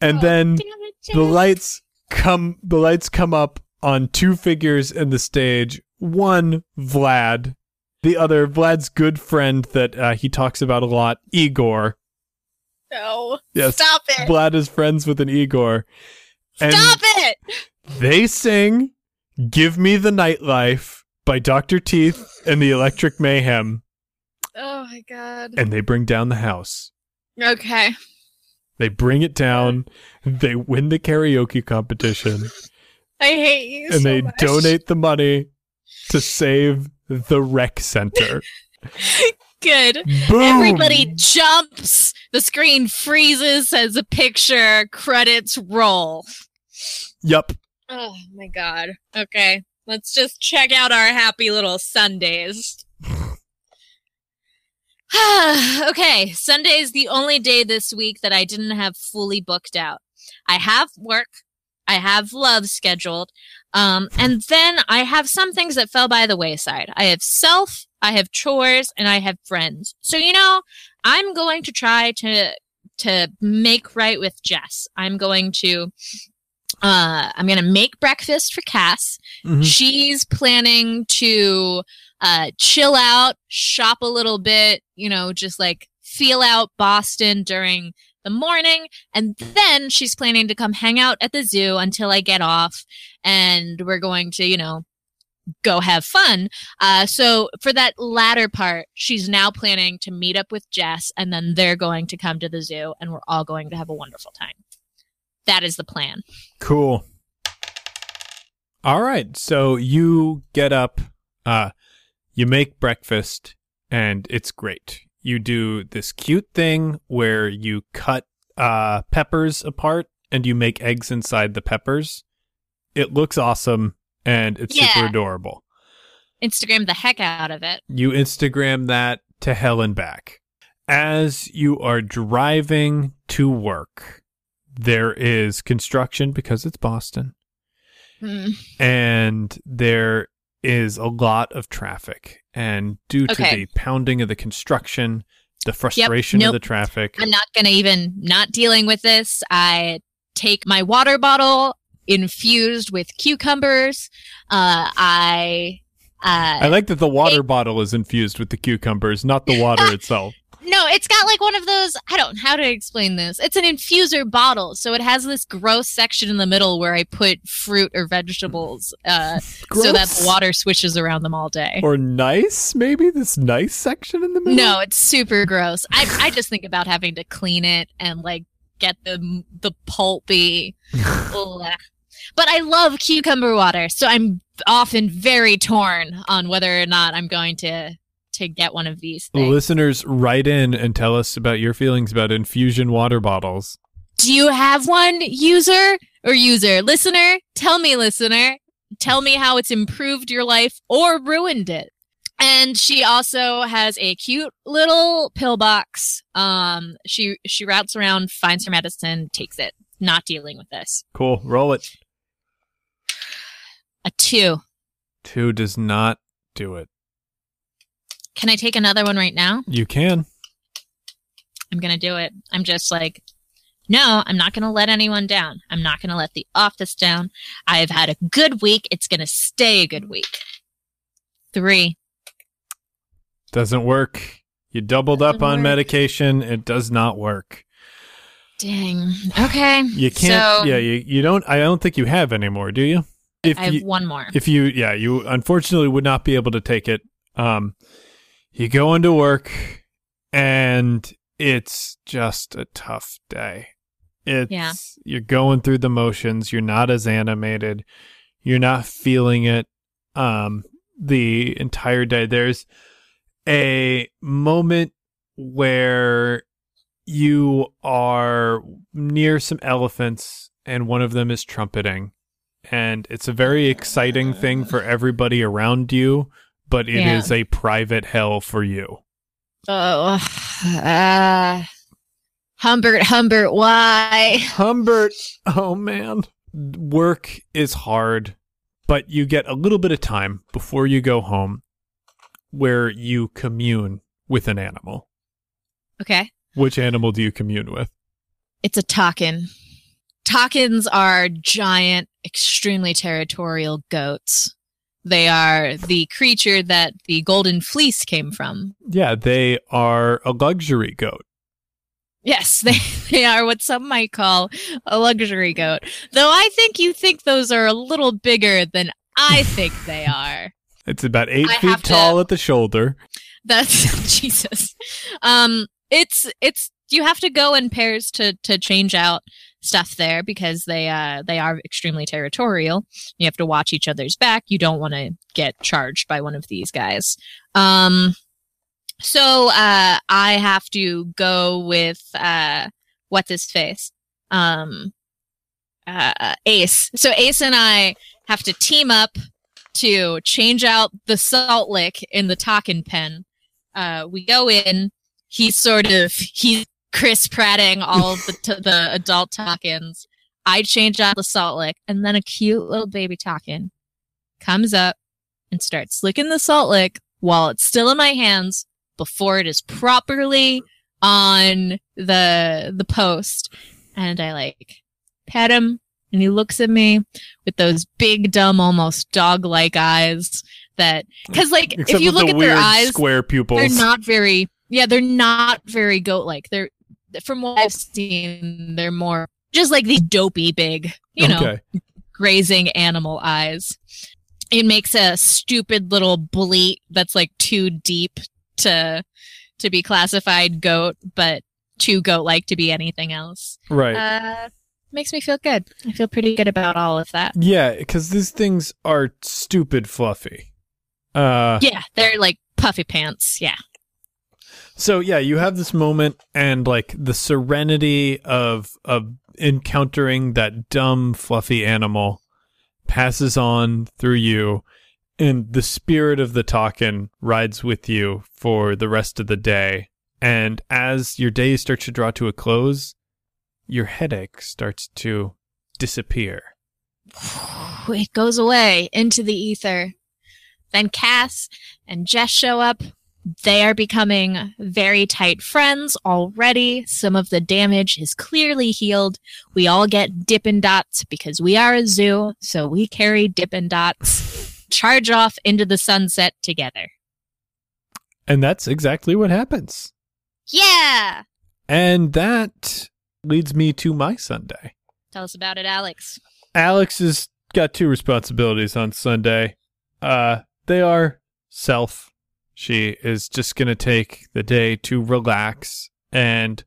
And Oh, then it, the lights come the lights come up on two figures in the stage. One Vlad, the other Vlad's good friend that uh, he talks about a lot, Igor. No. Yes. Stop it. Vlad is friends with an Igor. And Stop it. they sing Give Me the Nightlife by Dr. Teeth and the Electric Mayhem, Oh my god. and they bring down the house. Okay. They bring it down. They win the karaoke competition, I hate you and so they much. donate the money to save the rec center. Good. Boom! Everybody jumps. The screen freezes as a picture. Credits roll. Yep. Oh my god. Okay. Let's just check out our happy little Sundays. okay, Sunday is the only day this week that I didn't have fully booked out. I have work, I have love scheduled, um, and then I have some things that fell by the wayside. I have self, I have chores, and I have friends. So you know, I'm going to try to to make right with Jess. I'm going to uh I'm going to make breakfast for Cass. Mhm. She's planning to uh chill out, shop a little bit, you know, just like feel out Boston during the morning and then she's planning to come hang out at the zoo until I get off and we're going to, you know, go have fun. Uh, so for that latter part, she's now planning to meet up with Jess and then they're going to come to the zoo and we're all going to have a wonderful time. That is the plan. Cool. All right. So you get up, uh, you make breakfast, and it's great. You do this cute thing where you cut uh, peppers apart and you make eggs inside the peppers. It looks awesome and it's super adorable. Instagram the heck out of it. You Instagram that to hell and back. As you are driving to work, there is construction because it's Boston Hmm. and there is a lot of traffic. And due to Okay. the pounding of the construction, the frustration Nope. of the traffic, I'm not going to even not dealing with this. I take my water bottle infused with cucumbers. Uh, I, uh, I like that the water bottle is infused with the cucumbers, not the water itself. No, it's got like one of those. I don't know how to explain this. It's an infuser bottle, so it has this gross section in the middle where I put fruit or vegetables, uh, so that the water swishes around them all day. Or nice, maybe this nice section in the middle. No, it's super gross. I I just think about having to clean it and like get the the pulpy. But I love cucumber water, so I'm often very torn on whether or not I'm going to to get one of these things. Listeners, write in and tell us about your feelings about infusion water bottles. Do you have one, user or user? Listener, tell me, listener. Tell me how it's improved your life or ruined it. And she also has a cute little pill box. Um, she she routes around, finds her medicine, takes it. Not dealing with this. Cool, roll it. A two. Two does not do it. Can I take another one right now? You can. I'm gonna do it. I'm just like, no, I'm not gonna let anyone down. I'm not gonna let the office down. I've had a good week. It's gonna stay a good week. Three. Doesn't work. You doubled up Doesn't on work. medication. It does not work. Dang. Okay. You can't. So, yeah, you, you don't. I don't think you have anymore. Do you? If I have you, one more. if you, yeah, you unfortunately would not be able to take it. Um, you go into work, and it's just a tough day. It's Yeah. you're going through the motions. You're not as animated. You're not feeling it. Um, the entire day. There's a moment where you are near some elephants and one of them is trumpeting and it's a very exciting thing for everybody around you but it is Yeah. a private hell for you oh, uh, Humbert, Humbert, why? humbert oh man work is hard but you get a little bit of time before you go home where you commune with an animal Okay. which animal do you commune with It's a takin. Takins are giant, extremely territorial goats. They are the creature that the golden fleece came from. yeah they are a luxury goat Yes, they, they are what some might call a luxury goat. Though I think you think those are a little bigger than I think they are. It's about eight I feet have to- tall at the shoulder. That's Jesus. Um, it's it's you have to go in pairs to to change out stuff there because they uh they are extremely territorial. You have to watch each other's back. You don't want to get charged by one of these guys. Um, so uh, I have to go with uh, what's his face, um, uh, Ace. So Ace and I have to team up to change out the salt lick in the takin pen. Uh, we go in, he's sort of he's Chris Pratting all the t- the adult takins. I change out the salt lick, and then a cute little baby takin comes up and starts licking the salt lick while it's still in my hands before it is properly on the the post. And I like pet him, and he looks at me with those big, dumb, almost dog-like eyes. That because like Except if you look the at their eyes, square pupils. they're not very yeah they're not very goat like they're from what i've seen they're more just like these dopey big you know okay. grazing animal eyes it makes a stupid little bleat that's like too deep to to be classified goat but too goat like to be anything else Right. uh makes me feel good i feel pretty good about all of that yeah, because these things are stupid fluffy. Uh, yeah they're like puffy pants yeah So yeah, you have this moment and like the serenity of of encountering that dumb fluffy animal passes on through you and the spirit of the Takin rides with you for the rest of the day. And as your day starts to draw to a close, your headache starts to disappear. it goes away into the ether. Then Cass and Jess show up. They are becoming very tight friends already. Some of the damage is clearly healed. We all get Dippin' Dots because we are a zoo, so we carry Dippin' Dots. Charge off into the sunset together. And that's exactly what happens. Yeah! And that leads me to my Sunday. Tell us about it, Alex. Alex has got two responsibilities on Sunday. Uh, they are self. She is just going to take the day to relax and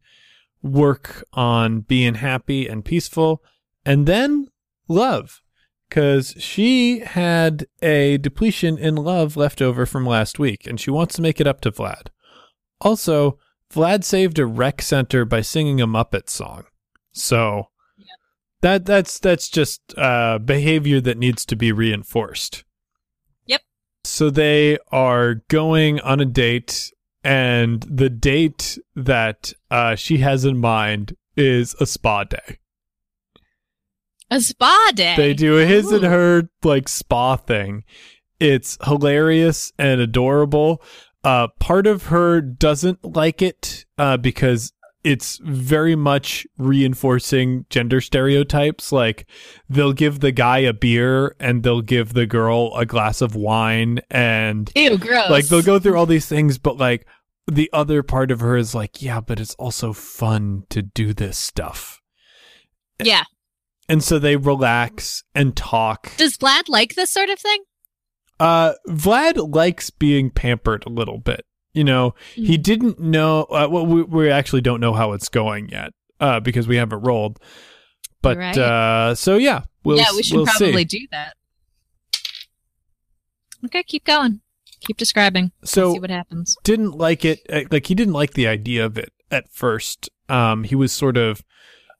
work on being happy and peaceful, and then love. Because she had a depletion in love left over from last week, and she wants to make it up to Vlad. Also, Vlad saved a rec center by singing a Muppet song. So that that's that's just uh, behavior that needs to be reinforced. So they are going on a date, and the date that uh, she has in mind is a spa day. A spa day. They do a his and her like spa thing. It's hilarious and adorable. Uh, part of her doesn't like it uh, because it's very much reinforcing gender stereotypes. Like they'll give the guy a beer and they'll give the girl a glass of wine, and Ew, gross. like they'll go through all these things, but like the other part of her is like, yeah, but it's also fun to do this stuff. Yeah. And so they relax and talk. Does Vlad like this sort of thing? Uh, Vlad likes being pampered a little bit. You know, he Mm. didn't know. Uh, well, we, we actually don't know how it's going yet, uh, because we haven't rolled. But right. uh, so yeah, we'll yeah, we should we'll probably see. do that. Okay, keep going. Keep describing. So see what happens. didn't like it. uh, Like he didn't like the idea of it at first. Um, he was sort of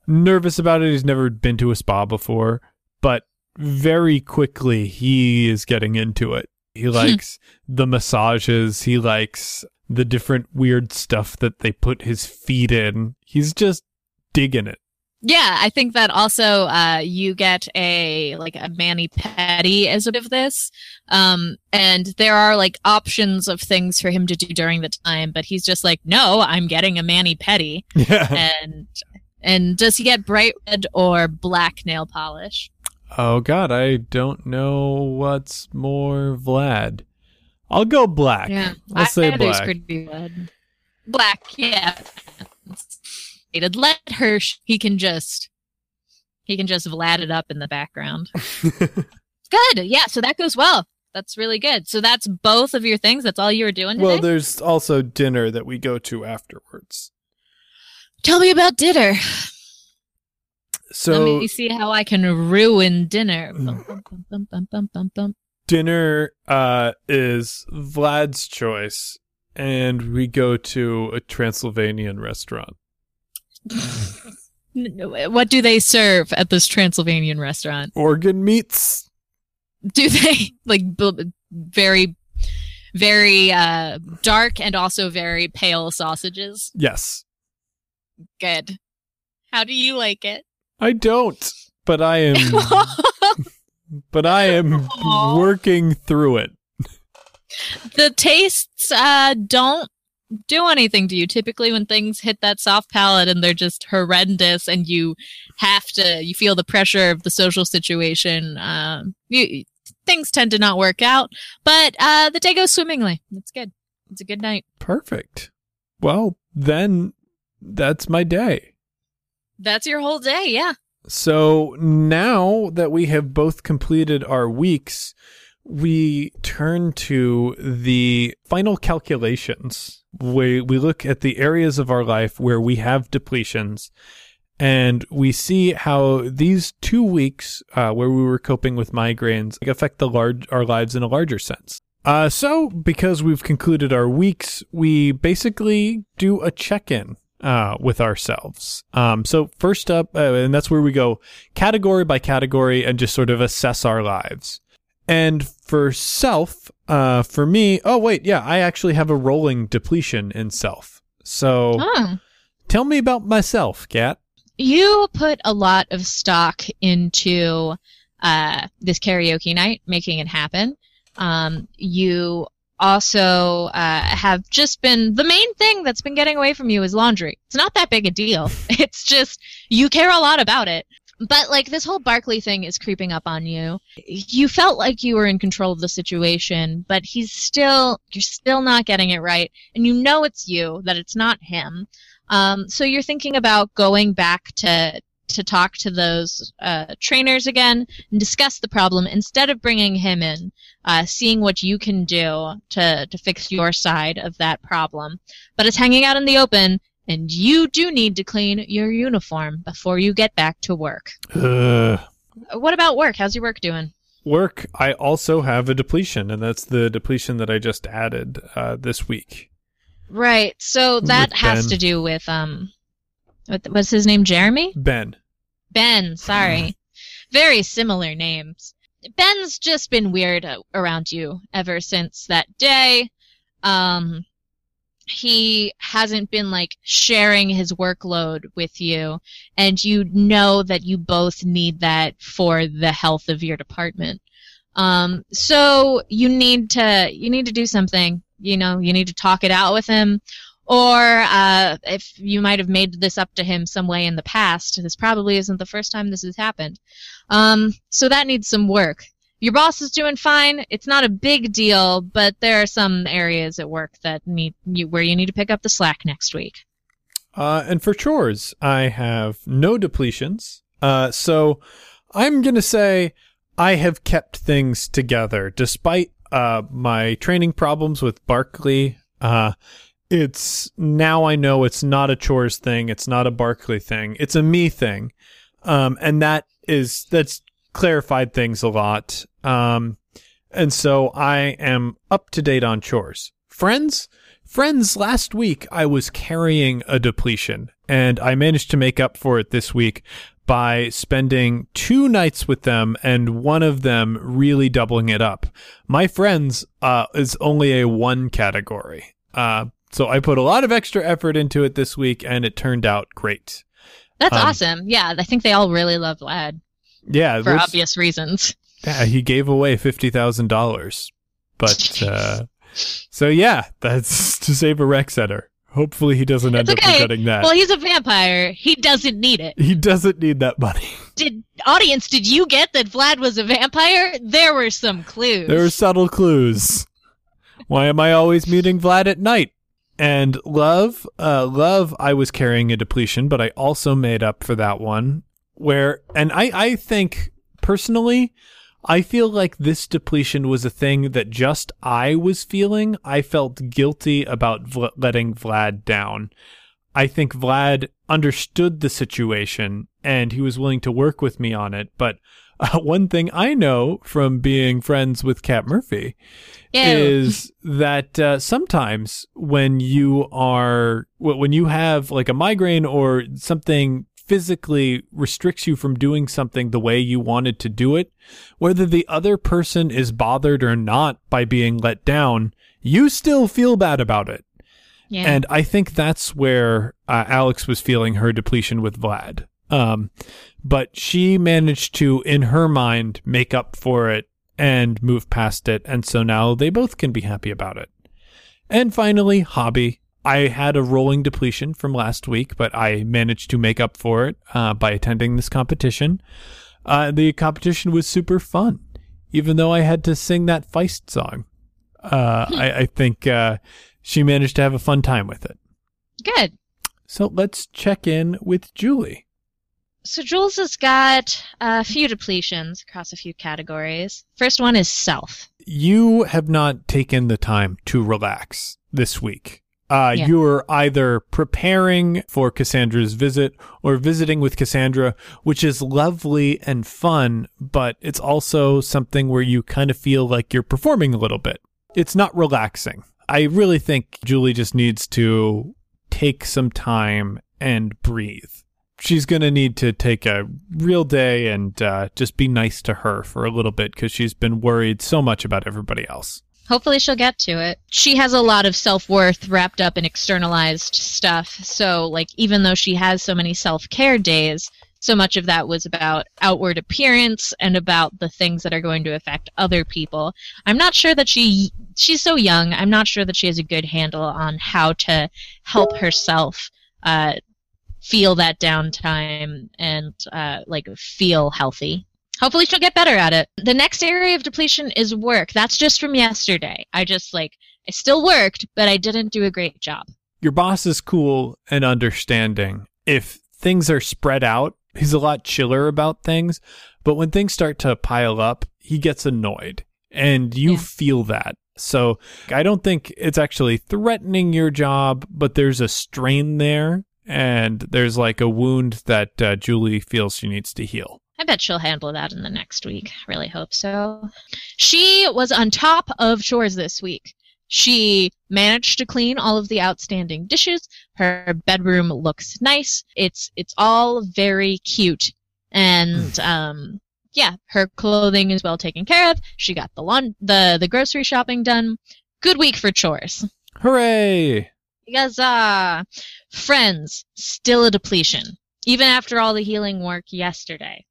nervous about it. He's never been to a spa before, but very quickly he is getting into it. He likes the massages. He likes the different weird stuff that they put his feet in. He's just digging it. Yeah, I think that also uh, you get a like a mani pedi as a bit of this, um, and there are like options of things for him to do during the time, but he's just like, no, I'm getting a mani pedi, Yeah. and and does he get bright red or black nail polish? Oh God, I don't know what's more Vlad. I'll go black. I'll say I, there's black. pretty good. Black, yeah. Let her. sh- He can just. He can just Vlad it up in the background. good. Yeah. So that goes well. That's really good. So that's both of your things. That's all you were doing today. Well, there's also dinner that we go to afterwards. Tell me about dinner. So Let me see how I can ruin dinner. Mm. Dinner uh, is Vlad's choice, and we go to a Transylvanian restaurant. What do they serve at this Transylvanian restaurant? Organ meats. Do they like very, very uh, dark and also very pale sausages. Yes. Good. How do you like it? I don't, but I am but I am Aw. working through it. the tastes uh, don't do anything to you. Typically, when things hit that soft palate and they're just horrendous, and you have to, you feel the pressure of the social situation. Um, you, things tend to not work out, but uh, the day goes swimmingly. It's good. It's a good night. Perfect. Well, then that's my day. That's your whole day. Yeah. So now that we have both completed our weeks, we turn to the final calculations. We we look at the areas of our life where we have depletions, and we see how these two weeks uh, where we were coping with migraines affect the large our lives in a larger sense. Uh, so because we've concluded our weeks, we basically do a check-in uh, with ourselves. Um, so first up, uh, and that's where we go category by category and just sort of assess our lives. And for self, uh, for me, oh wait, yeah, I actually have a rolling depletion in self. So Oh. tell me about myself, Kat. You put a lot of stock into uh, this karaoke night, making it happen. Um, you also uh, have just been the main thing that's been getting away from you is laundry. It's not that big a deal. It's just you care a lot about it. But like this whole Barkley thing is creeping up on you. You felt like you were in control of the situation, but he's still you're still not getting it right, and you know it's you that it's not him. Um, so you're thinking about going back to to talk to those uh, trainers again and discuss the problem instead of bringing him in, uh, seeing what you can do to to fix your side of that problem. But it's hanging out in the open, and you do need to clean your uniform before you get back to work. Ugh. What about work? How's your work doing? Work, I also have a depletion, and that's the depletion that I just added uh, this week. Right. So that With has Ben. to do with um, what, what's his name? Jeremy. Ben. Ben, sorry. Very similar names. Ben's just been weird uh, around you ever since that day. Um, he hasn't been like sharing his workload with you, and you know that you both need that for the health of your department. Um, so you need to you need to do something. You know, you need to talk it out with him, or uh, if you might have made this up to him some way in the past, this probably isn't the first time this has happened. Um, so that needs some work. Your boss is doing fine. It's not a big deal, but there are some areas at work that need you where you need to pick up the slack next week. Uh, and for chores, I have no depletions. Uh, so I'm going to say I have kept things together despite uh, my training problems with Barkley. It's now I know it's not a chores thing. It's not a Barkley thing. It's a me thing. Um, and that is, that's clarified things a lot. Um, and so I am up to date on chores. Friends, friends, last week I was carrying a depletion and I managed to make up for it this week by spending two nights with them and one of them really doubling it up. My friends, uh, is only a one category. Uh, so I put a lot of extra effort into it this week and it turned out great. That's Um, awesome. Yeah, I think they all really love Vlad Yeah, for obvious reasons. Yeah, he gave away fifty thousand dollars. But uh so yeah, that's to save a rec center. Hopefully he doesn't end It's up okay. regretting that. Well, he's a vampire. He doesn't need it. he doesn't need that money. Did audience? Did you get that Vlad was a vampire? There were some clues. There are subtle clues. Why am I always meeting Vlad at night? And love, uh, love, I was carrying a depletion, but I also made up for that one. Where, and I, I think personally, I feel like this depletion was a thing that just I was feeling. I felt guilty about Vl- letting Vlad down. I think Vlad understood the situation and he was willing to work with me on it. But uh, one thing I know from being friends with Kat Murphy Ew. is that uh, sometimes when you are when you have like a migraine or something physically restricts you from doing something the way you wanted to do it whether the other person is bothered or not by being let down you still feel bad about it. Yeah. And I think that's where uh, Alex was feeling her depletion with Vlad. Um, but she managed to, in her mind, make up for it and move past it. And so now they both can be happy about it. And finally, hobby. I had a rolling depletion from last week, but I managed to make up for it uh, by attending this competition. Uh, the competition was super fun, even though I had to sing that Feist song. Uh, I, I think uh, she managed to have a fun time with it. Good. So let's check in with Julie. So Jules has got a few depletions across a few categories. First one is self. You have not taken the time to relax this week. Uh, Yeah. You're either preparing for Cassandra's visit or visiting with Cassandra, which is lovely and fun, but it's also something where you kind of feel like you're performing a little bit. It's not relaxing. I really think Julie just needs to take some time and breathe. She's going to need to take a real day and uh, just be nice to her for a little bit because she's been worried so much about everybody else. Hopefully she'll get to it. She has a lot of self-worth wrapped up in externalized stuff. So like even though she has so many self-care days, so much of that was about outward appearance and about the things that are going to affect other people. I'm not sure that she she's so young. I'm not sure that she has a good handle on how to help herself uh, feel that downtime and uh, like feel healthy. Hopefully she'll get better at it. The next area of depletion is work. That's just from yesterday. I just like I still worked, but I didn't do a great job. Your boss is cool and understanding. If things are spread out, he's a lot chiller about things. But when things start to pile up, he gets annoyed. And you Yeah. feel that. So I don't think it's actually threatening your job, but there's a strain there. And there's like a wound that uh, Julie feels she needs to heal. I bet she'll handle that in the next week. Really hope so. She was on top of chores this week. She managed to clean all of the outstanding dishes. Her bedroom looks nice. It's it's all very cute. And um yeah, her clothing is well taken care of. She got the lawn the the grocery shopping done. Good week for chores. Hooray! Because uh friends, still a depletion. Even after all the healing work yesterday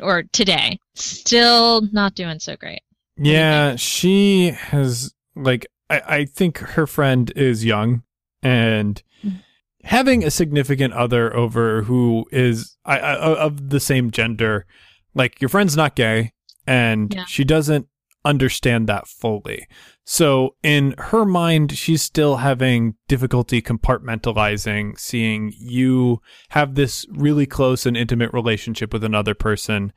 or today, still not doing so great. Yeah, she has like I, I think her friend is young and Mhm. having a significant other over who is I, I, of the same gender, like your friend's not gay and Yeah. she doesn't understand that fully. So in her mind, she's still having difficulty compartmentalizing, seeing you have this really close and intimate relationship with another person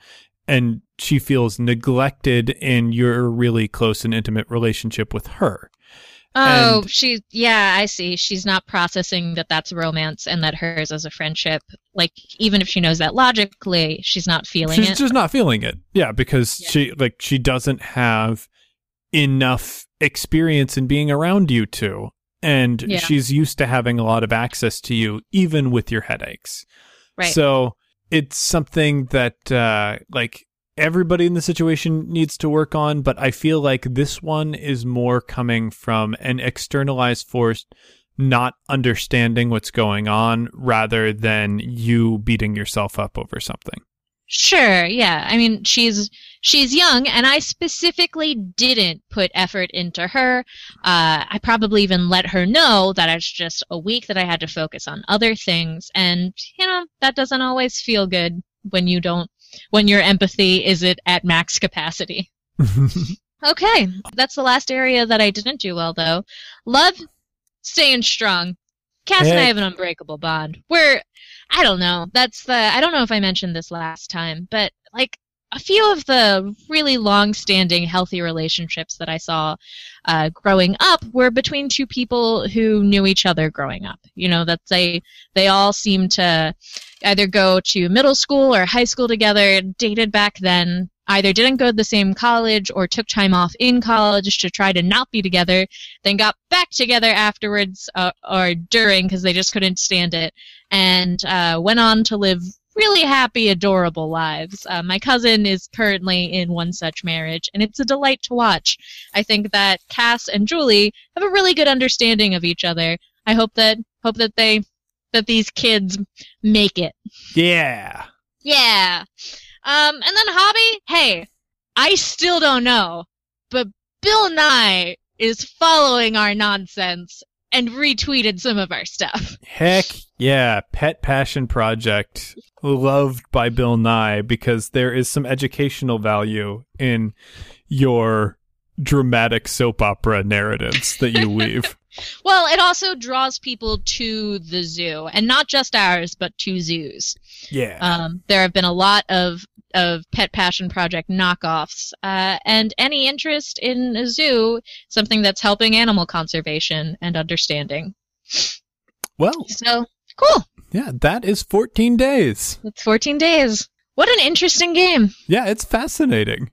and she feels neglected in your really close and intimate relationship with her. Oh, And- she, yeah, I see. She's not processing that that's romance and that hers is a friendship. Like, even if she knows that logically, she's not feeling She's it. just not feeling it. Yeah, because Yeah. she like she doesn't have enough experience in being around you two. And Yeah. she's used to having a lot of access to you even with your headaches. right. So it's something that uh like everybody in the situation needs to work on, but I feel like this one is more coming from an externalized force not understanding what's going on rather than you beating yourself up over something. Sure, yeah. I mean, she's she's young, and I specifically didn't put effort into her. Uh, I probably even let her know that it's just a week that I had to focus on other things, and you know that doesn't always feel good when you don't when your empathy isn't at max capacity. Okay, that's the last area that I didn't do well, though. Love, staying strong. Cass and I have an unbreakable bond. We're, I don't know. That's the. I don't know if I mentioned this last time, but like a few of the really long-standing healthy relationships that I saw uh, growing up were between two people who knew each other growing up. You know that they they all seemed to either go to middle school or high school together, dated back then, either didn't go to the same college or took time off in college to try to not be together, then got back together afterwards uh, or during because they just couldn't stand it, and uh, went on to live really happy, adorable lives. Uh, my cousin is currently in one such marriage, and it's a delight to watch. I think that Cass and Julie have a really good understanding of each other. I hope that hope that they that these kids make it. Yeah. Yeah. Um, and then hobby. Hey, I still don't know, but Bill Nye is following our nonsense and retweeted some of our stuff. Heck yeah. Pet Passion Project. Loved by Bill Nye because there is some educational value in your dramatic soap opera narratives that you weave. Well, it also draws people to the zoo, and not just ours, but to zoos. yeah. Um, there have been a lot of of Pet Passion Project knockoffs, uh, and any interest in a zoo, something that's helping animal conservation and understanding. well, So cool. yeah, that is 14 days. It's 14 days. What an interesting game. Yeah, it's fascinating.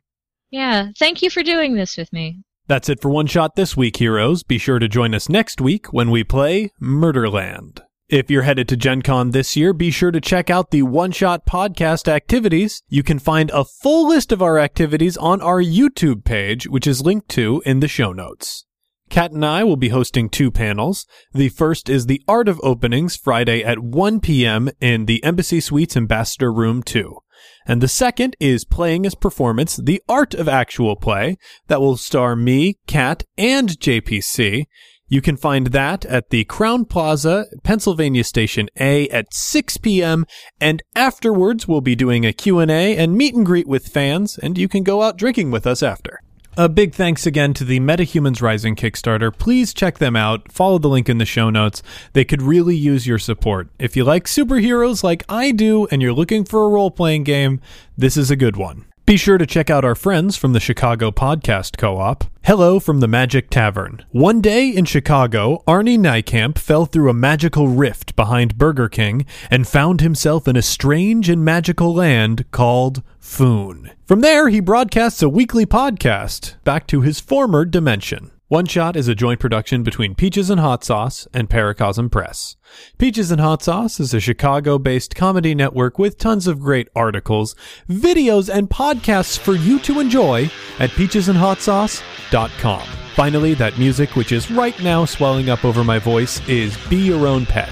Yeah. Thank you for doing this with me. That's it for One Shot this week, heroes. Be sure to join us next week when we play Murderland. If you're headed to Gen Con this year, be sure to check out the One Shot podcast activities. You can find a full list of our activities on our YouTube page, which is linked to in the show notes. Kat and I will be hosting two panels. The first is The Art of Openings, Friday at 1 p.m. in the Embassy Suites Ambassador Room 2. And the second is Playing as Performance, The Art of Actual Play, that will star me, Kat, and JPC. You can find that at the Crowne Plaza, Pennsylvania Station A at 6 p.m. And afterwards, we'll be doing a Q&A and meet and greet with fans, and you can go out drinking with us after. A big thanks again to the MetaHumans Rising Kickstarter. Please check them out. Follow the link in the show notes. They could really use your support. If you like superheroes like I do and you're looking for a role playing game, this is a good one. Be sure to check out our friends from the Chicago Podcast Co op. Hello from the Magic Tavern. One day in Chicago, Arnie Niekamp fell through a magical rift behind Burger King and found himself in a strange and magical land called Foon. From there, he broadcasts a weekly podcast back to his former dimension. One Shot is a joint production between Peaches and Hot Sauce and Paracosm Press. Peaches and Hot Sauce is a Chicago based comedy network with tons of great articles, videos, and podcasts for you to enjoy at peachesandhotsauce.com. Finally, that music, which is right now swelling up over my voice, is Be Your Own Pet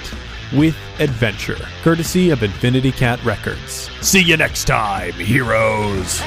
with Adventure, courtesy of Infinity Cat Records. See you next time, heroes!